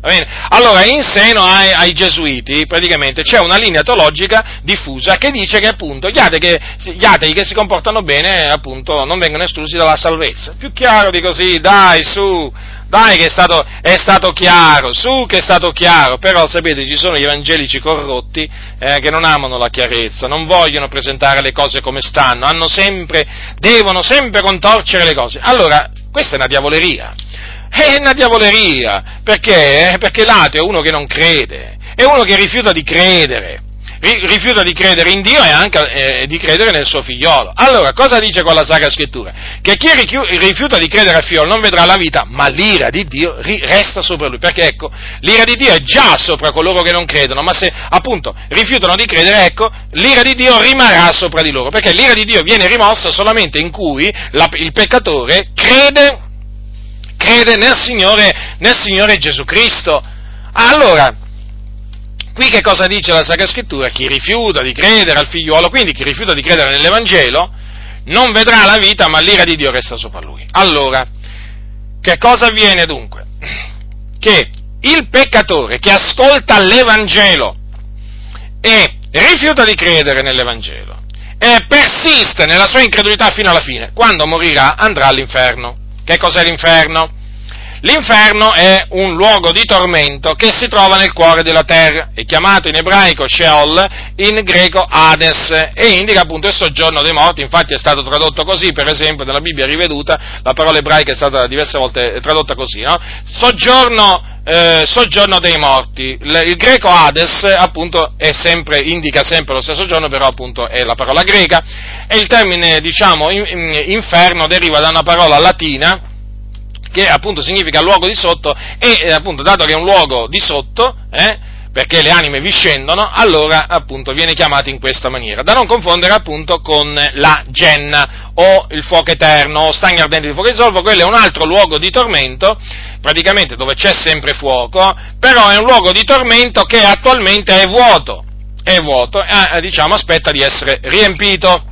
Allora, in seno ai, ai, gesuiti, praticamente, c'è una linea teologica diffusa che dice che appunto gli atei che, gli atei che si comportano bene, appunto, non vengono esclusi dalla salvezza. Più chiaro di così, dai, su, dai che è stato, è stato chiaro, su che è stato chiaro, però sapete ci sono gli evangelici corrotti eh, che non amano la chiarezza, non vogliono presentare le cose come stanno, sempre, devono sempre contorcere le cose. Allora, questa è una diavoleria. È una diavoleria, perché? Perché l'ateo è uno che non crede, è uno che rifiuta di credere, rifiuta di credere in Dio e anche eh, di credere nel suo figliolo. Allora, cosa dice qua la Sacra Scrittura? Che chi rifiuta di credere al figliolo non vedrà la vita, ma l'ira di Dio resta sopra lui. Perché ecco, l'ira di Dio è già sopra coloro che non credono, ma se appunto rifiutano di credere, ecco, l'ira di Dio rimarrà sopra di loro. Perché l'ira di Dio viene rimossa solamente in cui la, il peccatore crede crede nel Signore, nel Signore Gesù Cristo. Allora, qui che cosa dice la Sacra Scrittura? Chi rifiuta di credere al figliuolo, quindi chi rifiuta di credere nell'Evangelo, non vedrà la vita, ma l'ira di Dio resta sopra lui. Allora, che cosa avviene dunque? [clears throat] Che il peccatore che ascolta l'Evangelo e rifiuta di credere nell'Evangelo e persiste nella sua incredulità fino alla fine, quando morirà andrà all'inferno. Che cos'è l'inferno? L'inferno è un luogo di tormento che si trova nel cuore della terra, è chiamato in ebraico Sheol, in greco Hades, e indica appunto il soggiorno dei morti, infatti è stato tradotto così, per esempio nella Bibbia riveduta, la parola ebraica è stata diverse volte tradotta così, no? Soggiorno, eh, soggiorno dei morti. Il, il, greco Hades appunto sempre, indica sempre lo stesso giorno, però appunto è la parola greca, e il termine diciamo in, in, inferno deriva da una parola latina, che appunto significa luogo di sotto, e eh, appunto dato che è un luogo di sotto, eh, perché le anime vi scendono, allora appunto viene chiamato in questa maniera, da non confondere appunto con la genna o il fuoco eterno o stagni ardenti di fuoco di solvo, quello è un altro luogo di tormento, praticamente dove c'è sempre fuoco, però è un luogo di tormento che attualmente è vuoto, è vuoto, eh, diciamo aspetta di essere riempito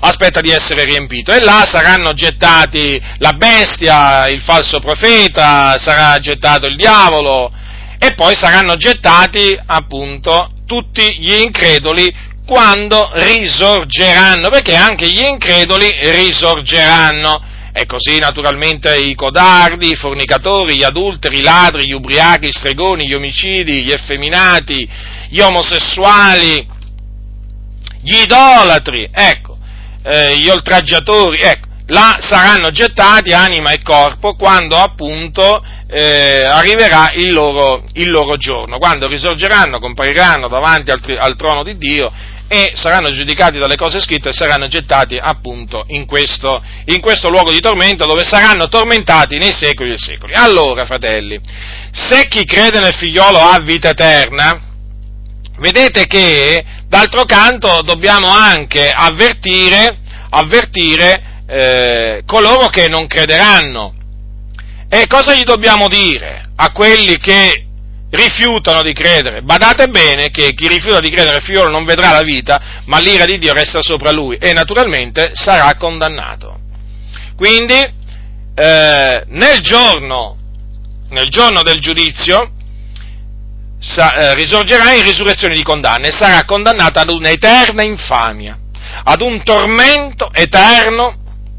aspetta di essere riempito e là saranno gettati la bestia, il falso profeta, sarà gettato il diavolo e poi saranno gettati appunto tutti gli increduli quando risorgeranno, perché anche gli increduli risorgeranno. E così naturalmente i codardi, i fornicatori, gli adulteri, i ladri, gli ubriachi, gli stregoni, gli omicidi, gli effeminati, gli omosessuali, gli idolatri, ecco, eh, gli oltraggiatori, ecco, là saranno gettati anima e corpo quando appunto eh, arriverà il loro, il loro, giorno, quando risorgeranno, compariranno davanti al, al, trono di Dio e saranno giudicati dalle cose scritte e saranno gettati appunto in questo, in questo luogo di tormento dove saranno tormentati nei secoli e secoli. Allora, fratelli, se chi crede nel figliolo ha vita eterna, vedete che d'altro canto dobbiamo anche avvertire, avvertire eh, coloro che non crederanno. E cosa gli dobbiamo dire a quelli che rifiutano di credere. Badate bene che chi rifiuta di credere figliolo non vedrà la vita, ma l'ira di Dio resta sopra lui e naturalmente sarà condannato. Quindi, eh, nel, giorno, nel giorno del giudizio, sa, eh, risorgerà in risurrezione di condanna e sarà condannato ad un'eterna infamia, ad un tormento eterno,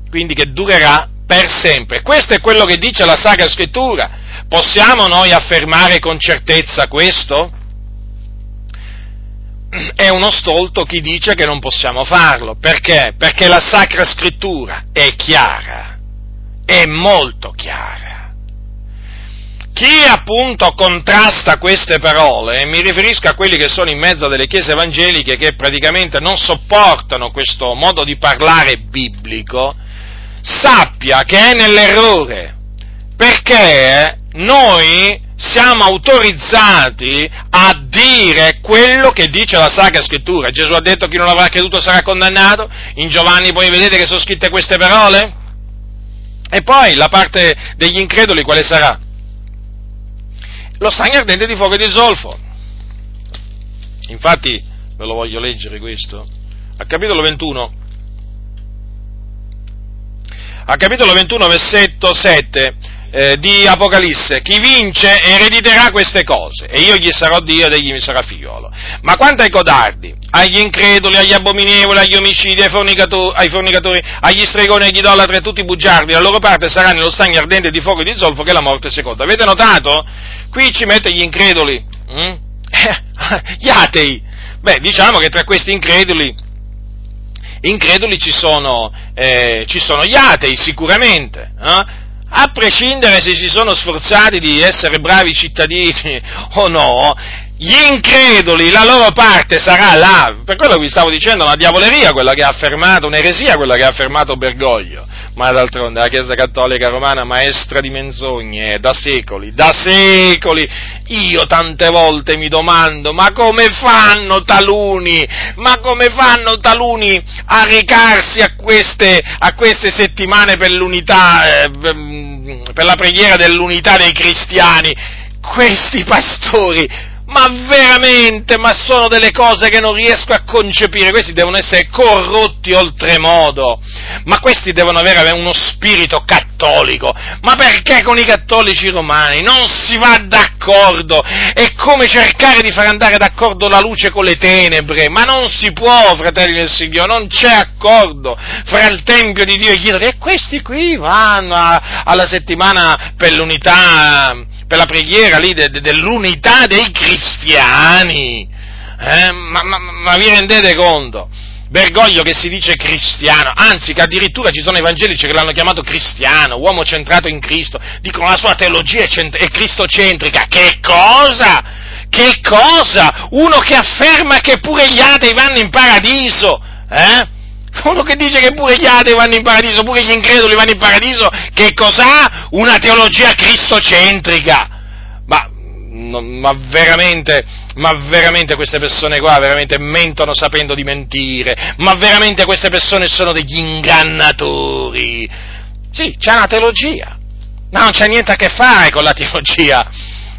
quindi che durerà per sempre. Questo è quello che dice la Sacra Scrittura Possiamo noi affermare con certezza questo? È uno stolto chi dice che non possiamo farlo. Perché? Perché la Sacra Scrittura è chiara, è molto chiara. Chi appunto contrasta queste parole, e mi riferisco a quelli che sono in mezzo a delle chiese evangeliche che praticamente non sopportano questo modo di parlare biblico, sappia che è nell'errore, perché noi siamo autorizzati a dire quello che dice la Sacra Scrittura. Gesù ha detto chi non avrà creduto sarà condannato, in Giovanni poi vedete che sono scritte queste parole? E poi la parte degli increduli quale sarà? Lo stagno ardente di fuoco e di zolfo. Infatti, ve lo voglio leggere questo, a capitolo 21, a capitolo 21 versetto 7, eh, di Apocalisse, chi vince erediterà queste cose, e io gli sarò Dio ed egli mi sarà figliolo. Ma quanto ai codardi, agli increduli, agli abominevoli, agli omicidi, ai fornicatori, ai fornicatori agli stregoni, agli idolatri a tutti i bugiardi, la loro parte sarà nello stagno ardente di fuoco e di zolfo che è la morte seconda. Avete notato? Qui ci mette gli increduli, hm? [laughs] gli atei. Beh, diciamo che tra questi increduli increduli ci sono, eh, ci sono gli atei sicuramente, eh? A prescindere se si sono sforzati di essere bravi cittadini [laughs] o no, gli increduli, la loro parte sarà là, per quello che vi stavo dicendo, una diavoleria quella che ha affermato, un'eresia quella che ha affermato Bergoglio, ma d'altronde la Chiesa Cattolica Romana maestra di menzogne da secoli, da secoli, io tante volte mi domando, ma come fanno taluni, ma come fanno taluni a recarsi a queste, a queste settimane per l'unità, eh, per la preghiera dell'unità dei cristiani? Questi pastori ma veramente, ma sono delle cose che non riesco a concepire, questi devono essere corrotti oltremodo, ma questi devono avere uno spirito cattolico, ma perché con i cattolici romani? Non si va d'accordo? È come cercare di far andare d'accordo la luce con le tenebre, ma non si può, fratelli del Signore, non c'è accordo fra il Tempio di Dio e gli idoli, e questi qui vanno alla settimana per l'unità per la preghiera lì de, de, dell'unità dei cristiani. Eh? Ma, ma, ma, vi rendete conto? Bergoglio che si dice cristiano, anzi che addirittura ci sono evangelici che l'hanno chiamato cristiano, uomo centrato in Cristo, dicono la sua teologia è, cent- è cristocentrica, che cosa? Che cosa? Uno che afferma che pure gli atei vanno in paradiso, eh? Uno che dice che pure gli atei vanno in paradiso, pure gli increduli vanno in paradiso, che cos'ha? Una teologia cristocentrica. Ma, no, ma veramente, ma veramente queste persone qua veramente mentono sapendo di mentire, ma veramente queste persone sono degli ingannatori. Sì, c'è una teologia, ma non c'è niente a che fare con la teologia,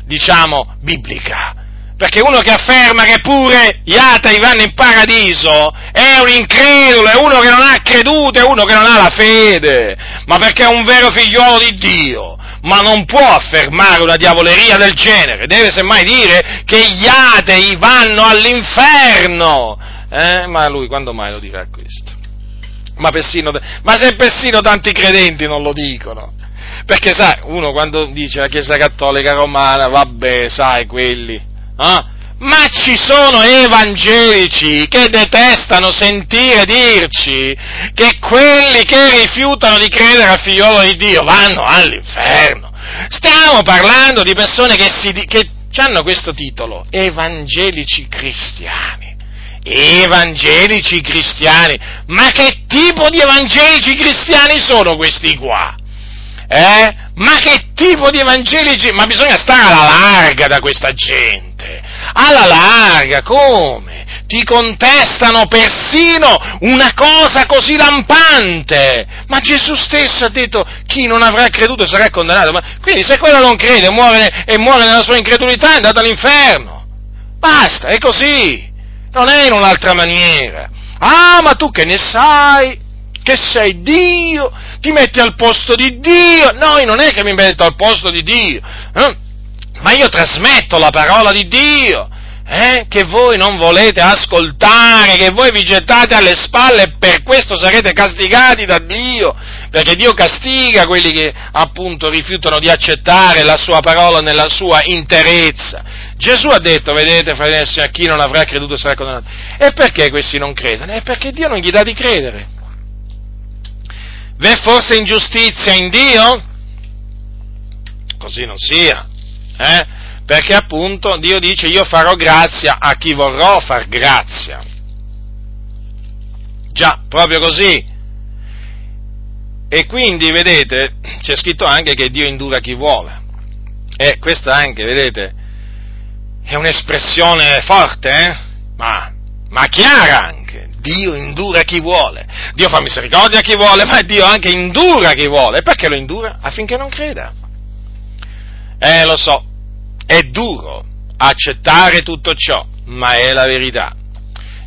diciamo, biblica. Perché uno che afferma che pure gli atei vanno in paradiso è un incredulo, è uno che non ha creduto, è uno che non ha la fede, ma perché è un vero figliuolo di Dio. Ma non può affermare una diavoleria del genere, deve semmai dire che gli atei vanno all'inferno. Eh? Ma lui quando mai lo dirà questo? Ma, persino, ma se persino tanti credenti non lo dicono. Perché sai, uno quando dice la Chiesa Cattolica Romana, vabbè, sai, quelli, eh? Ma ci sono evangelici che detestano sentire dirci che quelli che rifiutano di credere al figliolo di Dio vanno all'inferno. Stiamo parlando di persone che, si, che hanno questo titolo, evangelici cristiani. Evangelici cristiani. Ma che tipo di evangelici cristiani sono questi qua? Eh? Ma che tipo di evangelici? Ma bisogna stare alla larga da questa gente. Alla larga, come? Ti contestano persino una cosa così lampante. Ma Gesù stesso ha detto chi non avrà creduto sarà condannato. Ma quindi se quello non crede muore, e muore nella sua incredulità è andato all'inferno. Basta, è così. Non è in un'altra maniera. Ah, ma tu che ne sai? Che sei Dio? Ti metti al posto di Dio? No, non è che mi metto al posto di Dio. Eh? Ma io trasmetto la parola di Dio. Eh, che voi non volete ascoltare, che voi vi gettate alle spalle e per questo sarete castigati da Dio, perché Dio castiga quelli che appunto rifiutano di accettare la sua parola nella sua interezza. Gesù ha detto, vedete, fratelli a chi non avrà creduto sarà condannato. E perché questi non credono? È perché Dio non gli dà di credere. V'è forse ingiustizia in Dio? Così non sia, eh? Perché appunto Dio dice io farò grazia a chi vorrò far grazia. Già, proprio così. E quindi, vedete, c'è scritto anche che Dio indura chi vuole. E questa anche, vedete, è un'espressione forte, eh? ma, ma chiara anche. Dio indura chi vuole. Dio fa misericordia a chi vuole, ma Dio anche indura chi vuole. Perché lo indura? Affinché non creda. Eh, lo so, è duro accettare tutto ciò, ma è la verità.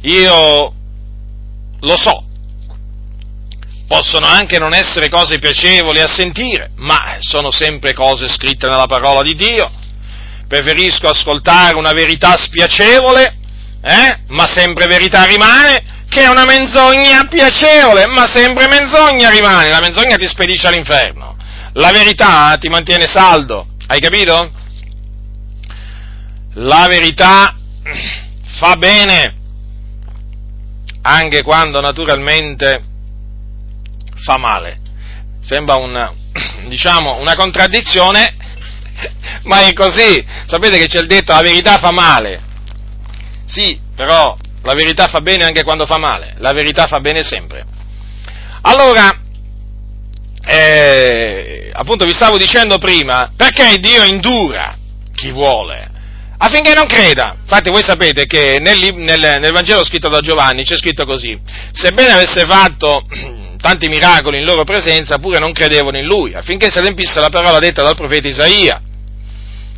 Io lo so, possono anche non essere cose piacevoli a sentire, ma sono sempre cose scritte nella parola di Dio preferisco ascoltare una verità spiacevole, eh, ma sempre verità rimane, che una menzogna piacevole, ma sempre menzogna rimane. La menzogna ti spedisce all'inferno. La verità ti mantiene saldo. Hai capito? La verità fa bene anche quando naturalmente fa male. Sembra una, diciamo, una contraddizione, ma è così. Sapete che c'è il detto la verità fa male. Sì, però la verità fa bene anche quando fa male. La verità fa bene sempre. Allora, eh, appunto vi stavo dicendo prima, perché Dio indura chi vuole? Affinché non creda. Infatti voi sapete che nel, nel, nel Vangelo scritto da Giovanni c'è scritto così, sebbene avesse fatto [clears throat] tanti miracoli in loro presenza, pure non credevano in lui, affinché si adempisse la parola detta dal profeta Isaia.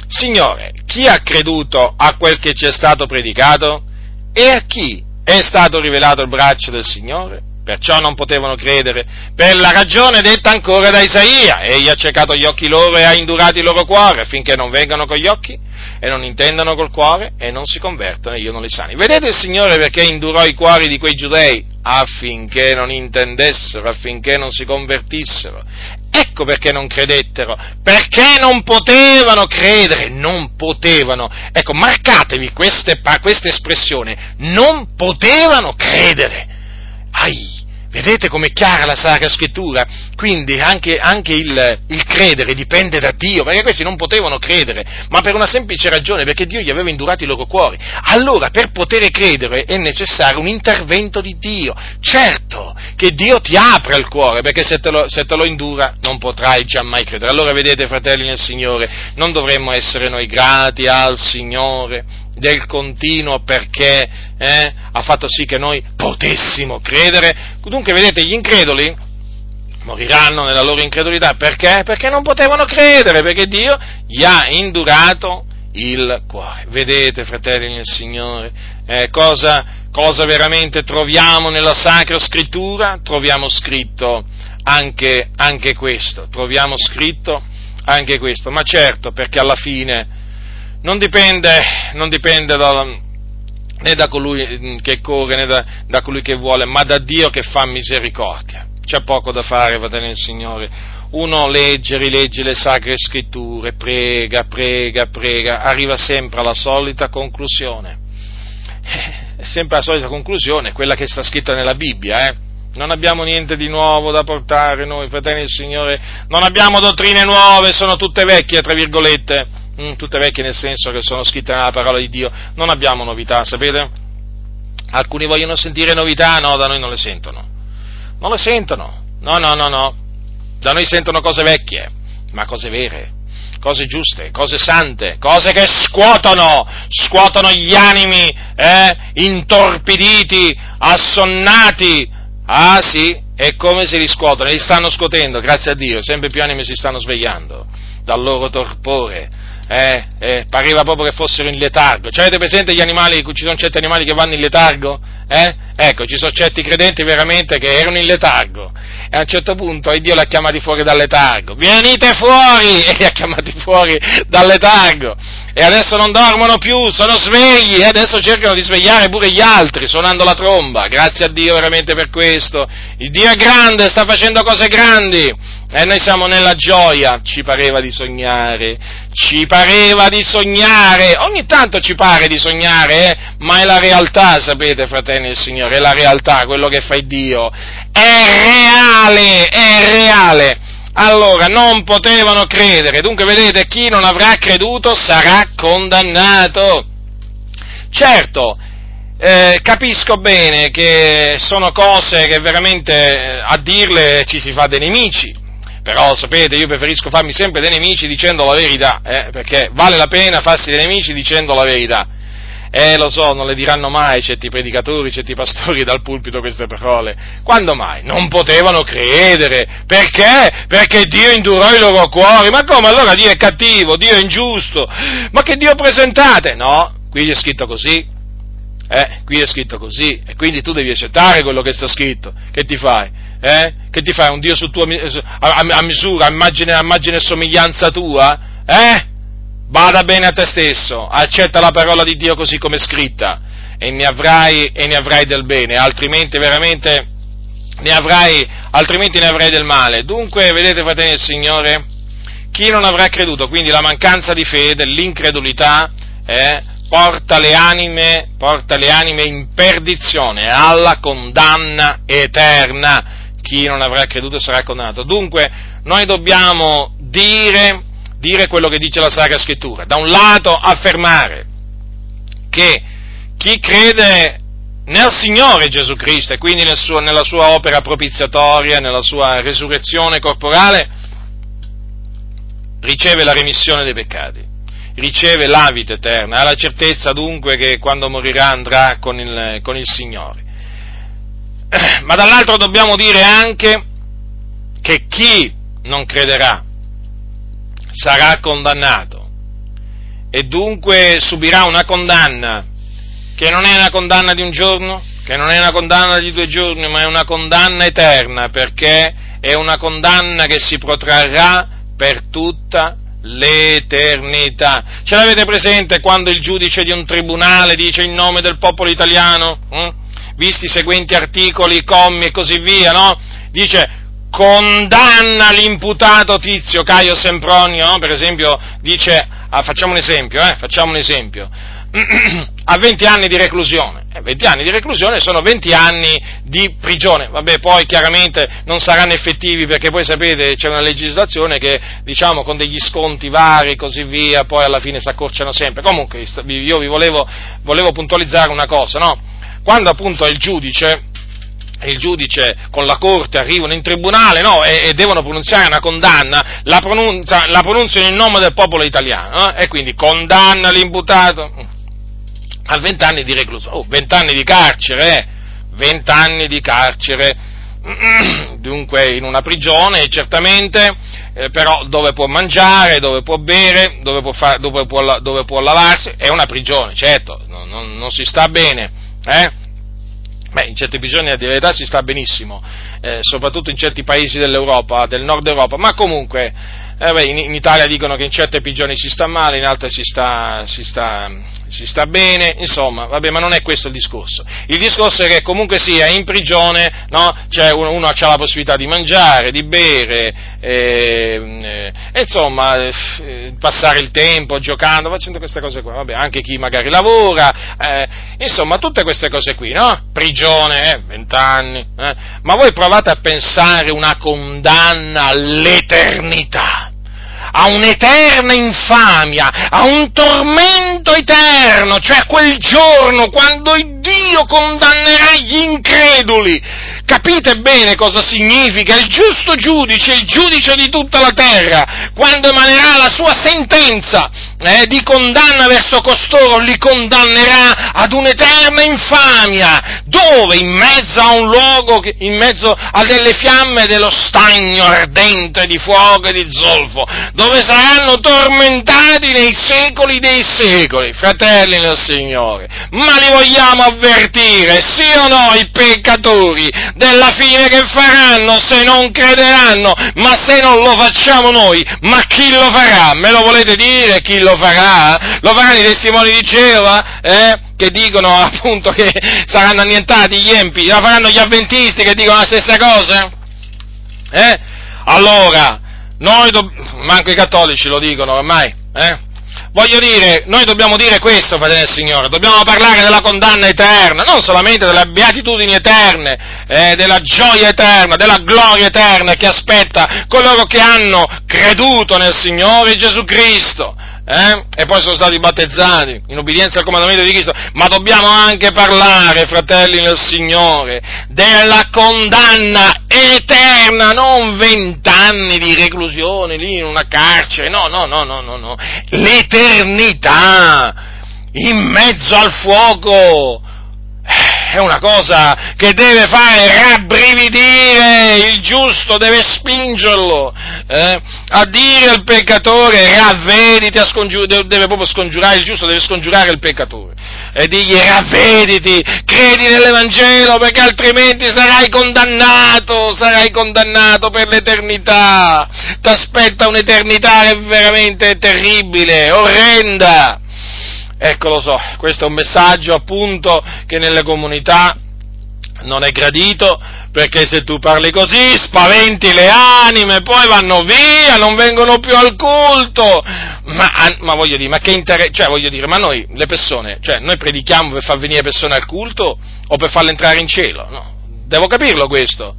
Signore, chi ha creduto a quel che ci è stato predicato? E a chi è stato rivelato il braccio del Signore? Perciò non potevano credere, per la ragione detta ancora da Isaia. Egli ha cercato gli occhi loro e ha indurato il loro cuore affinché non vengano con gli occhi e non intendano col cuore e non si convertono e io non li sani. Vedete il Signore perché indurò i cuori di quei giudei? Affinché non intendessero, affinché non si convertissero. Ecco perché non credettero, perché non potevano credere, non potevano. Ecco, marcatevi questa espressione, non potevano credere. Ai, Vedete com'è chiara la Sacra Scrittura? Quindi anche, anche il, il, credere dipende da Dio, perché questi non potevano credere, ma per una semplice ragione, perché Dio gli aveva indurato i loro cuori. Allora, per poter credere è necessario un intervento di Dio. Certo che Dio ti apre il cuore, perché se te lo, se te lo indura non potrai giammai credere. Allora, vedete, fratelli nel Signore, non dovremmo essere noi grati al Signore del continuo perché eh, ha fatto sì che noi potessimo credere. Dunque, vedete, gli increduli moriranno nella loro incredulità perché? Perché non potevano credere, perché Dio gli ha indurato il cuore. Vedete, fratelli nel Signore, eh, cosa, cosa veramente troviamo nella Sacra Scrittura? Troviamo scritto anche, anche questo, troviamo scritto anche questo, ma certo perché alla fine non dipende, non dipende da, né da colui che corre né da, da, colui che vuole, ma da Dio che fa misericordia. C'è poco da fare, va bene il Signore. Uno legge, rilegge le sacre scritture, prega, prega, prega, arriva sempre alla solita conclusione. È sempre la solita conclusione, quella che sta scritta nella Bibbia, eh? Non abbiamo niente di nuovo da portare noi, fratelli del Signore, non abbiamo dottrine nuove, sono tutte vecchie, tra virgolette mm, tutte vecchie nel senso che sono scritte nella parola di Dio, non abbiamo novità, sapete? Alcuni vogliono sentire novità, no, da noi non le sentono. Non le sentono. No, no, no, no. Da noi sentono cose vecchie, ma cose vere, cose giuste, cose sante, cose che scuotono, scuotono gli animi eh, intorpiditi, assonnati. Ah sì, è come se li scuotono, li stanno scuotendo, grazie a Dio, sempre più anime si stanno svegliando dal loro torpore eh, eh, pareva proprio che fossero in letargo. Cioè, avete presente gli animali, ci sono certi animali che vanno in letargo? Eh? Ecco, ci sono certi credenti veramente che erano in letargo. E a un certo punto e Dio li ha chiamati fuori dal letargo. Venite fuori! [laughs] E li ha chiamati fuori dal letargo. E adesso non dormono più, sono svegli e adesso cercano di svegliare pure gli altri, suonando la tromba. Grazie a Dio veramente per questo. Il Dio è grande, sta facendo cose grandi. E noi siamo nella gioia, ci pareva di sognare, ci pareva di sognare, ogni tanto ci pare di sognare, eh? ma è la realtà, sapete fratelli del Signore, è la realtà, quello che fa Dio, è reale, è reale. Allora, non potevano credere, dunque vedete, chi non avrà creduto sarà condannato. Certo, eh, capisco bene che sono cose che veramente eh, a dirle ci si fa dei nemici, però sapete, io preferisco farmi sempre dei nemici dicendo la verità, eh, perché vale la pena farsi dei nemici dicendo la verità. Eh, lo so, non le diranno mai certi predicatori, certi pastori dal pulpito queste parole. Quando mai? Non potevano credere. Perché? Perché Dio indurò i loro cuori. Ma come? Allora Dio è cattivo, Dio è ingiusto. Ma che Dio presentate? No, qui è scritto così. Eh, qui è scritto così. E quindi tu devi accettare quello che sta scritto. Che ti fai? Eh? Che ti fai un Dio tua, a, a, misura, a immagine, a immagine e somiglianza tua? Eh? Bada bene a te stesso, accetta la parola di Dio così come è scritta e ne avrai, e ne avrai del bene, altrimenti veramente ne avrai, altrimenti ne avrai del male. Dunque, vedete fratelli del Signore, chi non avrà creduto, quindi la mancanza di fede, l'incredulità, eh, porta le anime, porta le anime in perdizione, alla condanna eterna chi non avrà creduto sarà condannato. Dunque, noi dobbiamo dire, dire quello che dice la Sacra Scrittura. Da un lato, affermare che chi crede nel Signore Gesù Cristo e quindi nel suo, nella sua opera propiziatoria, nella sua resurrezione corporale, riceve la remissione dei peccati, riceve la vita eterna, ha la certezza dunque che quando morirà andrà con il, con il Signore. [clears throat] ma dall'altro dobbiamo dire anche che chi non crederà sarà condannato e dunque subirà una condanna che non è una condanna di un giorno, che non è una condanna di due giorni, ma è una condanna eterna perché è una condanna che si protrarrà per tutta l'eternità. Ce l'avete presente quando il giudice di un tribunale dice il nome del popolo italiano? Hm? visti i seguenti articoli, commi e così via, no? Dice condanna l'imputato tizio Caio Sempronio, no? per esempio, dice, ah, facciamo un esempio, eh, facciamo un esempio, [clears throat] a 20 anni di reclusione. Eh, 20 anni di reclusione sono 20 anni di prigione. Vabbè, poi chiaramente non saranno effettivi perché poi sapete c'è una legislazione che, diciamo, con degli sconti vari e così via, poi alla fine si accorciano sempre. Comunque, io vi volevo, volevo puntualizzare una cosa, no? quando appunto il giudice, il giudice con la corte arrivano in tribunale no, e, e, devono pronunciare una condanna, la, pronuncia, la pronunciano in nome del popolo italiano no? e quindi condanna l'imputato a vent'anni di reclusione, oh, vent'anni di carcere, eh? vent'anni di carcere, [clears throat] dunque in una prigione certamente, eh, però dove può mangiare, dove può bere, dove può, fa, dove può, dove può lavarsi, è una prigione, certo, non, non, non si sta bene eh? Beh, in certi bisogni di verità si sta benissimo, eh, soprattutto in certi paesi dell'Europa, del nord Europa, ma comunque eh beh, in, in, Italia dicono che in certe prigioni si sta male, in altre si sta, si sta, si sta bene, insomma, vabbè, ma non è questo il discorso. Il discorso è che comunque sia in prigione, no? Cioè uno, uno ha la possibilità di mangiare, di bere, eh, eh, insomma, eh, passare il tempo giocando, facendo queste cose qua, vabbè, anche chi magari lavora, eh, insomma, tutte queste cose qui, no? Prigione, eh, vent'anni, eh. ma voi provate a pensare una condanna all'eternità a un'eterna infamia, a un tormento eterno, cioè quel giorno quando Dio condannerà gli increduli. Capite bene cosa significa? Il giusto giudice, il giudice di tutta la terra, quando emanerà la sua sentenza eh, di condanna verso costoro, li condannerà ad un'eterna infamia. Dove? In mezzo a un luogo, in mezzo a delle fiamme dello stagno ardente di fuoco e di zolfo, dove saranno tormentati nei secoli dei secoli, fratelli del Signore. Ma li vogliamo avvertire, sì o no, i peccatori, della fine che faranno se non crederanno, ma se non lo facciamo noi, ma chi lo farà? Me lo volete dire chi lo farà? Lo faranno i testimoni di Geova? Eh? Che dicono [laughs] appunto che saranno annientati gli empi, lo faranno gli avventisti che dicono la stessa cosa? Eh? Allora, noi, do- manco i cattolici lo dicono ormai, eh? Voglio dire, noi dobbiamo dire questo, fratelli del Signore, dobbiamo parlare della condanna eterna, non solamente delle beatitudini eterne, eh, della gioia eterna, della gloria eterna che aspetta coloro che hanno creduto nel Signore Gesù Cristo eh? e poi sono stati battezzati in obbedienza al comandamento di Cristo, ma dobbiamo anche parlare, fratelli nel Signore, della condanna eterna, non vent'anni di reclusione lì in una carcere, no, no, no, no, no, no, l'eternità in mezzo al fuoco è una cosa che deve fare rabbrividire il giusto, deve spingerlo eh, a dire al peccatore ravvediti, scongiur- deve proprio scongiurare il giusto, deve scongiurare il peccatore e dirgli ravvediti, credi nell'Evangelo perché altrimenti sarai condannato, sarai condannato per l'eternità, ti aspetta un'eternità veramente terribile, orrenda. Ecco lo so, questo è un messaggio appunto che nelle comunità non è gradito, perché se tu parli così spaventi le anime, poi vanno via, non vengono più al culto. Ma, ma voglio dire, ma che interesse, cioè voglio dire, ma noi le persone, cioè noi predichiamo per far venire persone al culto o per farle entrare in cielo? No, devo capirlo questo.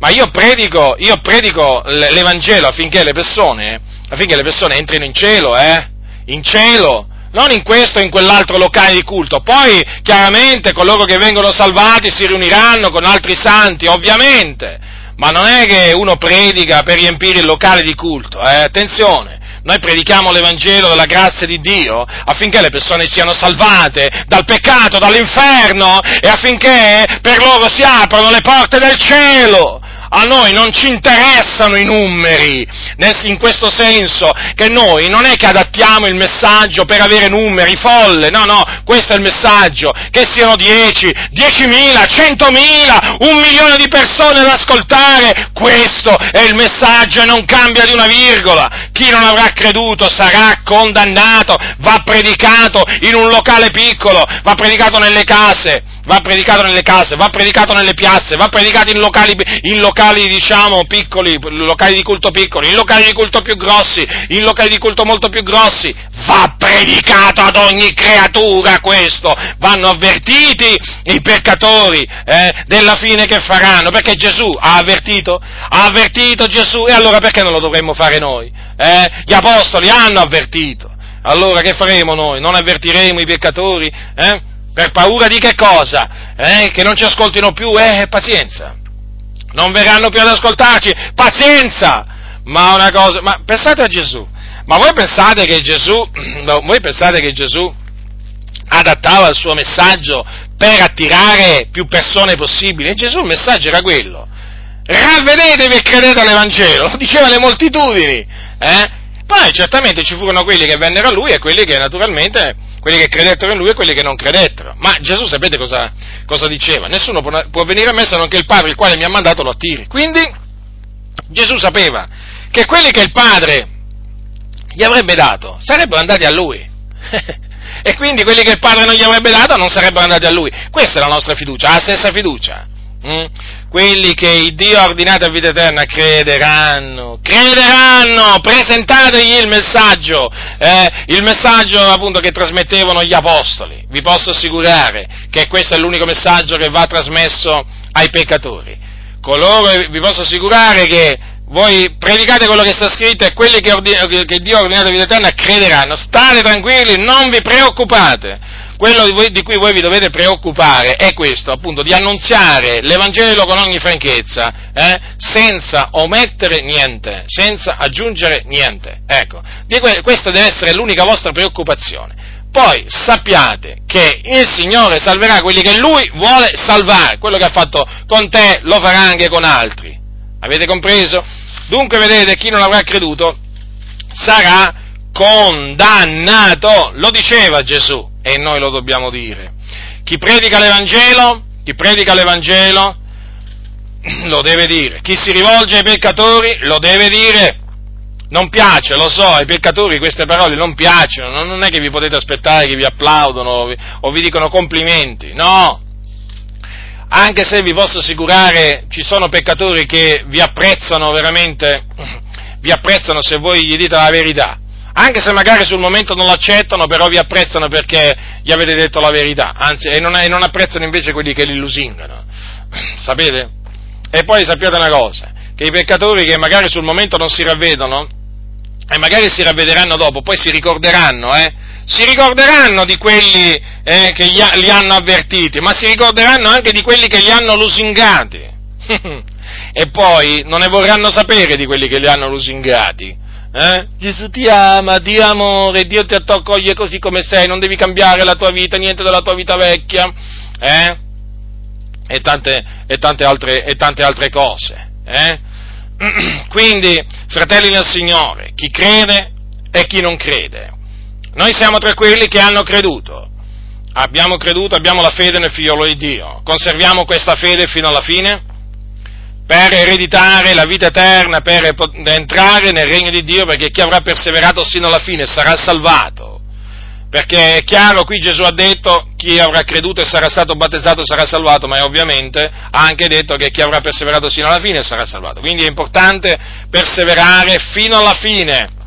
Ma io predico, io predico l'Evangelo affinché le persone, affinché le persone entrino in cielo, eh? In cielo, non in questo o in quell'altro locale di culto. Poi, chiaramente, coloro che vengono salvati si riuniranno con altri santi, ovviamente, ma non è che uno predica per riempire il locale di culto, eh? attenzione. Noi predichiamo l'Evangelo della grazia di Dio affinché le persone siano salvate dal peccato, dall'inferno e affinché per loro si aprano le porte del cielo a noi non ci interessano i numeri, in questo senso che noi non è che adattiamo il messaggio per avere numeri folle, no, no, questo è il messaggio, che siano 10, 10.000, 100.000, un milione di persone ad ascoltare, questo è il messaggio e non cambia di una virgola. Chi non avrà creduto sarà condannato, va predicato in un locale piccolo, va predicato nelle case, va predicato nelle case, va predicato nelle piazze, va predicato in locali, in locali diciamo piccoli, locali di culto piccoli, in locali di culto più grossi, in locali di culto molto più grossi, va predicato ad ogni creatura questo, vanno avvertiti i peccatori eh, della fine che faranno, perché Gesù ha avvertito, ha avvertito Gesù e allora perché non lo dovremmo fare noi? Eh? Gli apostoli hanno avvertito. Allora che faremo noi? Non avvertiremo i peccatori? Eh? Per paura di che cosa? Eh? Che non ci ascoltino più? Eh, pazienza. Non verranno più ad ascoltarci? Pazienza! Ma una cosa, ma pensate a Gesù. Ma voi pensate che Gesù, [clears throat] voi pensate che Gesù adattava il suo messaggio per attirare più persone possibili? E Gesù il messaggio era quello. Ravvedetevi e credete all'Evangelo, lo [laughs] diceva alle moltitudini. Eh? Poi certamente ci furono quelli che vennero a lui e quelli che naturalmente quelli che credettero in lui e quelli che non credettero. Ma Gesù sapete cosa, cosa diceva? Nessuno può, può, venire a me se non che il Padre, il quale mi ha mandato, lo attiri. Quindi Gesù sapeva che quelli che il Padre gli avrebbe dato sarebbero andati a lui. [laughs] e quindi quelli che il Padre non gli avrebbe dato non sarebbero andati a lui. Questa è la nostra fiducia, la stessa fiducia. Mm? Quelli che Dio ha ordinato a vita eterna crederanno, crederanno, presentategli il messaggio, eh, il messaggio appunto che trasmettevano gli apostoli. Vi posso assicurare che questo è l'unico messaggio che va trasmesso ai peccatori. Coloro, vi posso assicurare che voi predicate quello che sta scritto e quelli che, ordine, che Dio ha ordinato vita eterna crederanno. State tranquilli, non vi preoccupate. Quello di, voi, di, cui voi vi dovete preoccupare è questo, appunto, di annunziare l'Evangelo con ogni franchezza, eh, senza omettere niente, senza aggiungere niente. Ecco, que- questa deve essere l'unica vostra preoccupazione. Poi sappiate che il Signore salverà quelli che Lui vuole salvare, quello che ha fatto con te lo farà anche con altri. Avete compreso? Dunque vedete, chi non avrà creduto sarà condannato, lo diceva Gesù e noi lo dobbiamo dire. Chi predica l'Evangelo, chi predica l'Evangelo lo deve dire, chi si rivolge ai peccatori lo deve dire. Non piace, lo so, ai peccatori queste parole non piacciono, non è che vi potete aspettare che vi applaudono o vi dicono complimenti, no, anche se vi posso assicurare ci sono peccatori che vi apprezzano veramente, vi apprezzano se voi gli dite la verità, anche se magari sul momento non l'accettano, però vi apprezzano perché gli avete detto la verità, anzi, e non, e non apprezzano invece quelli che li lusingano, [clears throat] sapete? E poi sappiate una cosa, che i peccatori che magari sul momento non si ravvedono, e magari si ravvederanno dopo, poi si ricorderanno, eh, si ricorderanno di quelli eh, che li, li hanno avvertiti, ma si ricorderanno anche di quelli che li hanno lusingati. [laughs] e poi non ne vorranno sapere di quelli che li hanno lusingati. Eh? Gesù ti ama, ti amore, Dio ti accoglie così come sei, non devi cambiare la tua vita, niente della tua vita vecchia. Eh? E, tante, e, tante altre, e tante altre cose. Eh? [clears throat] Quindi, fratelli del Signore, chi crede e chi non crede, noi siamo tra quelli che hanno creduto. Abbiamo creduto, abbiamo la fede nel figliolo di Dio. Conserviamo questa fede fino alla fine per ereditare la vita eterna, per entrare nel regno di Dio, perché chi avrà perseverato fino alla fine sarà salvato. Perché è chiaro, qui Gesù ha detto chi avrà creduto e sarà stato battezzato sarà salvato, ma ovviamente ha anche detto che chi avrà perseverato fino alla fine sarà salvato. Quindi è importante perseverare fino alla fine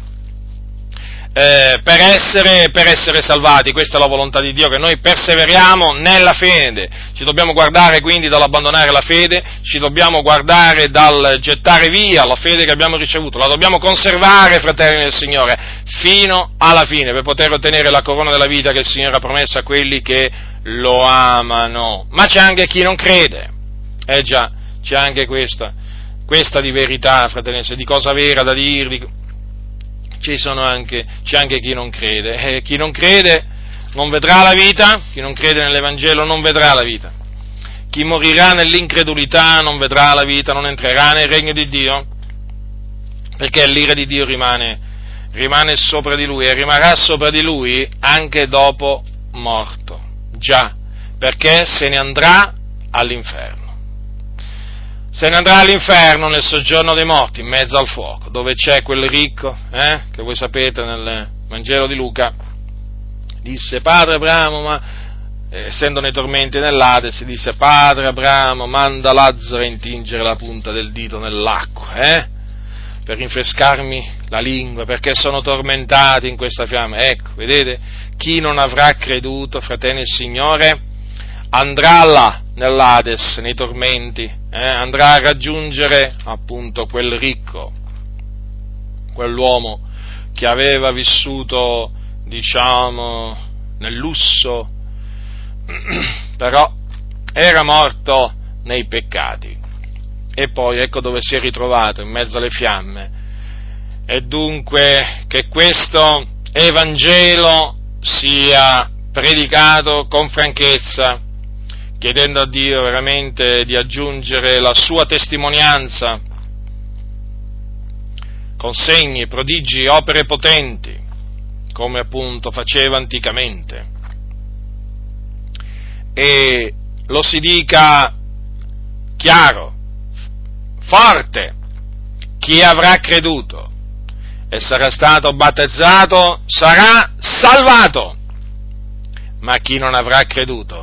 eh, per, essere, per, essere, salvati, questa è la volontà di Dio, che noi perseveriamo nella fede, ci dobbiamo guardare quindi dall'abbandonare la fede, ci dobbiamo guardare dal gettare via la fede che abbiamo ricevuto, la dobbiamo conservare, fratelli del Signore, fino alla fine, per poter ottenere la corona della vita che il Signore ha promesso a quelli che lo amano. Ma c'è anche chi non crede, eh già, c'è anche questa, questa di verità, fratelli, di cosa vera da dirvi anche, c'è anche chi non crede. E chi non crede non vedrà la vita, chi non crede nell'Evangelo non vedrà la vita. Chi morirà nell'incredulità non vedrà la vita, non entrerà nel regno di Dio, perché l'ira di Dio rimane, rimane sopra di lui e rimarrà sopra di lui anche dopo morto. Già, perché se ne andrà all'inferno se ne andrà all'inferno nel soggiorno dei morti, in mezzo al fuoco, dove c'è quel ricco, eh, che voi sapete nel Vangelo di Luca, disse, padre Abramo, ma essendo nei tormenti nell'Ades, disse, padre Abramo, manda Lazzaro a intingere la punta del dito nell'acqua, eh, per rinfrescarmi la lingua, perché sono tormentati in questa fiamma. Ecco, vedete, chi non avrà creduto, fratelli e Signore, andrà là, nell'Ades, nei tormenti, eh, andrà a raggiungere appunto quel ricco, quell'uomo che aveva vissuto, diciamo, nel lusso, [clears throat] però era morto nei peccati. E poi ecco dove si è ritrovato, in mezzo alle fiamme. E dunque che questo Evangelo sia predicato con franchezza, chiedendo a Dio veramente di aggiungere la sua testimonianza con segni, prodigi, opere potenti, come appunto faceva anticamente. E lo si dica chiaro, forte, chi avrà creduto e sarà stato battezzato sarà salvato, ma chi non avrà creduto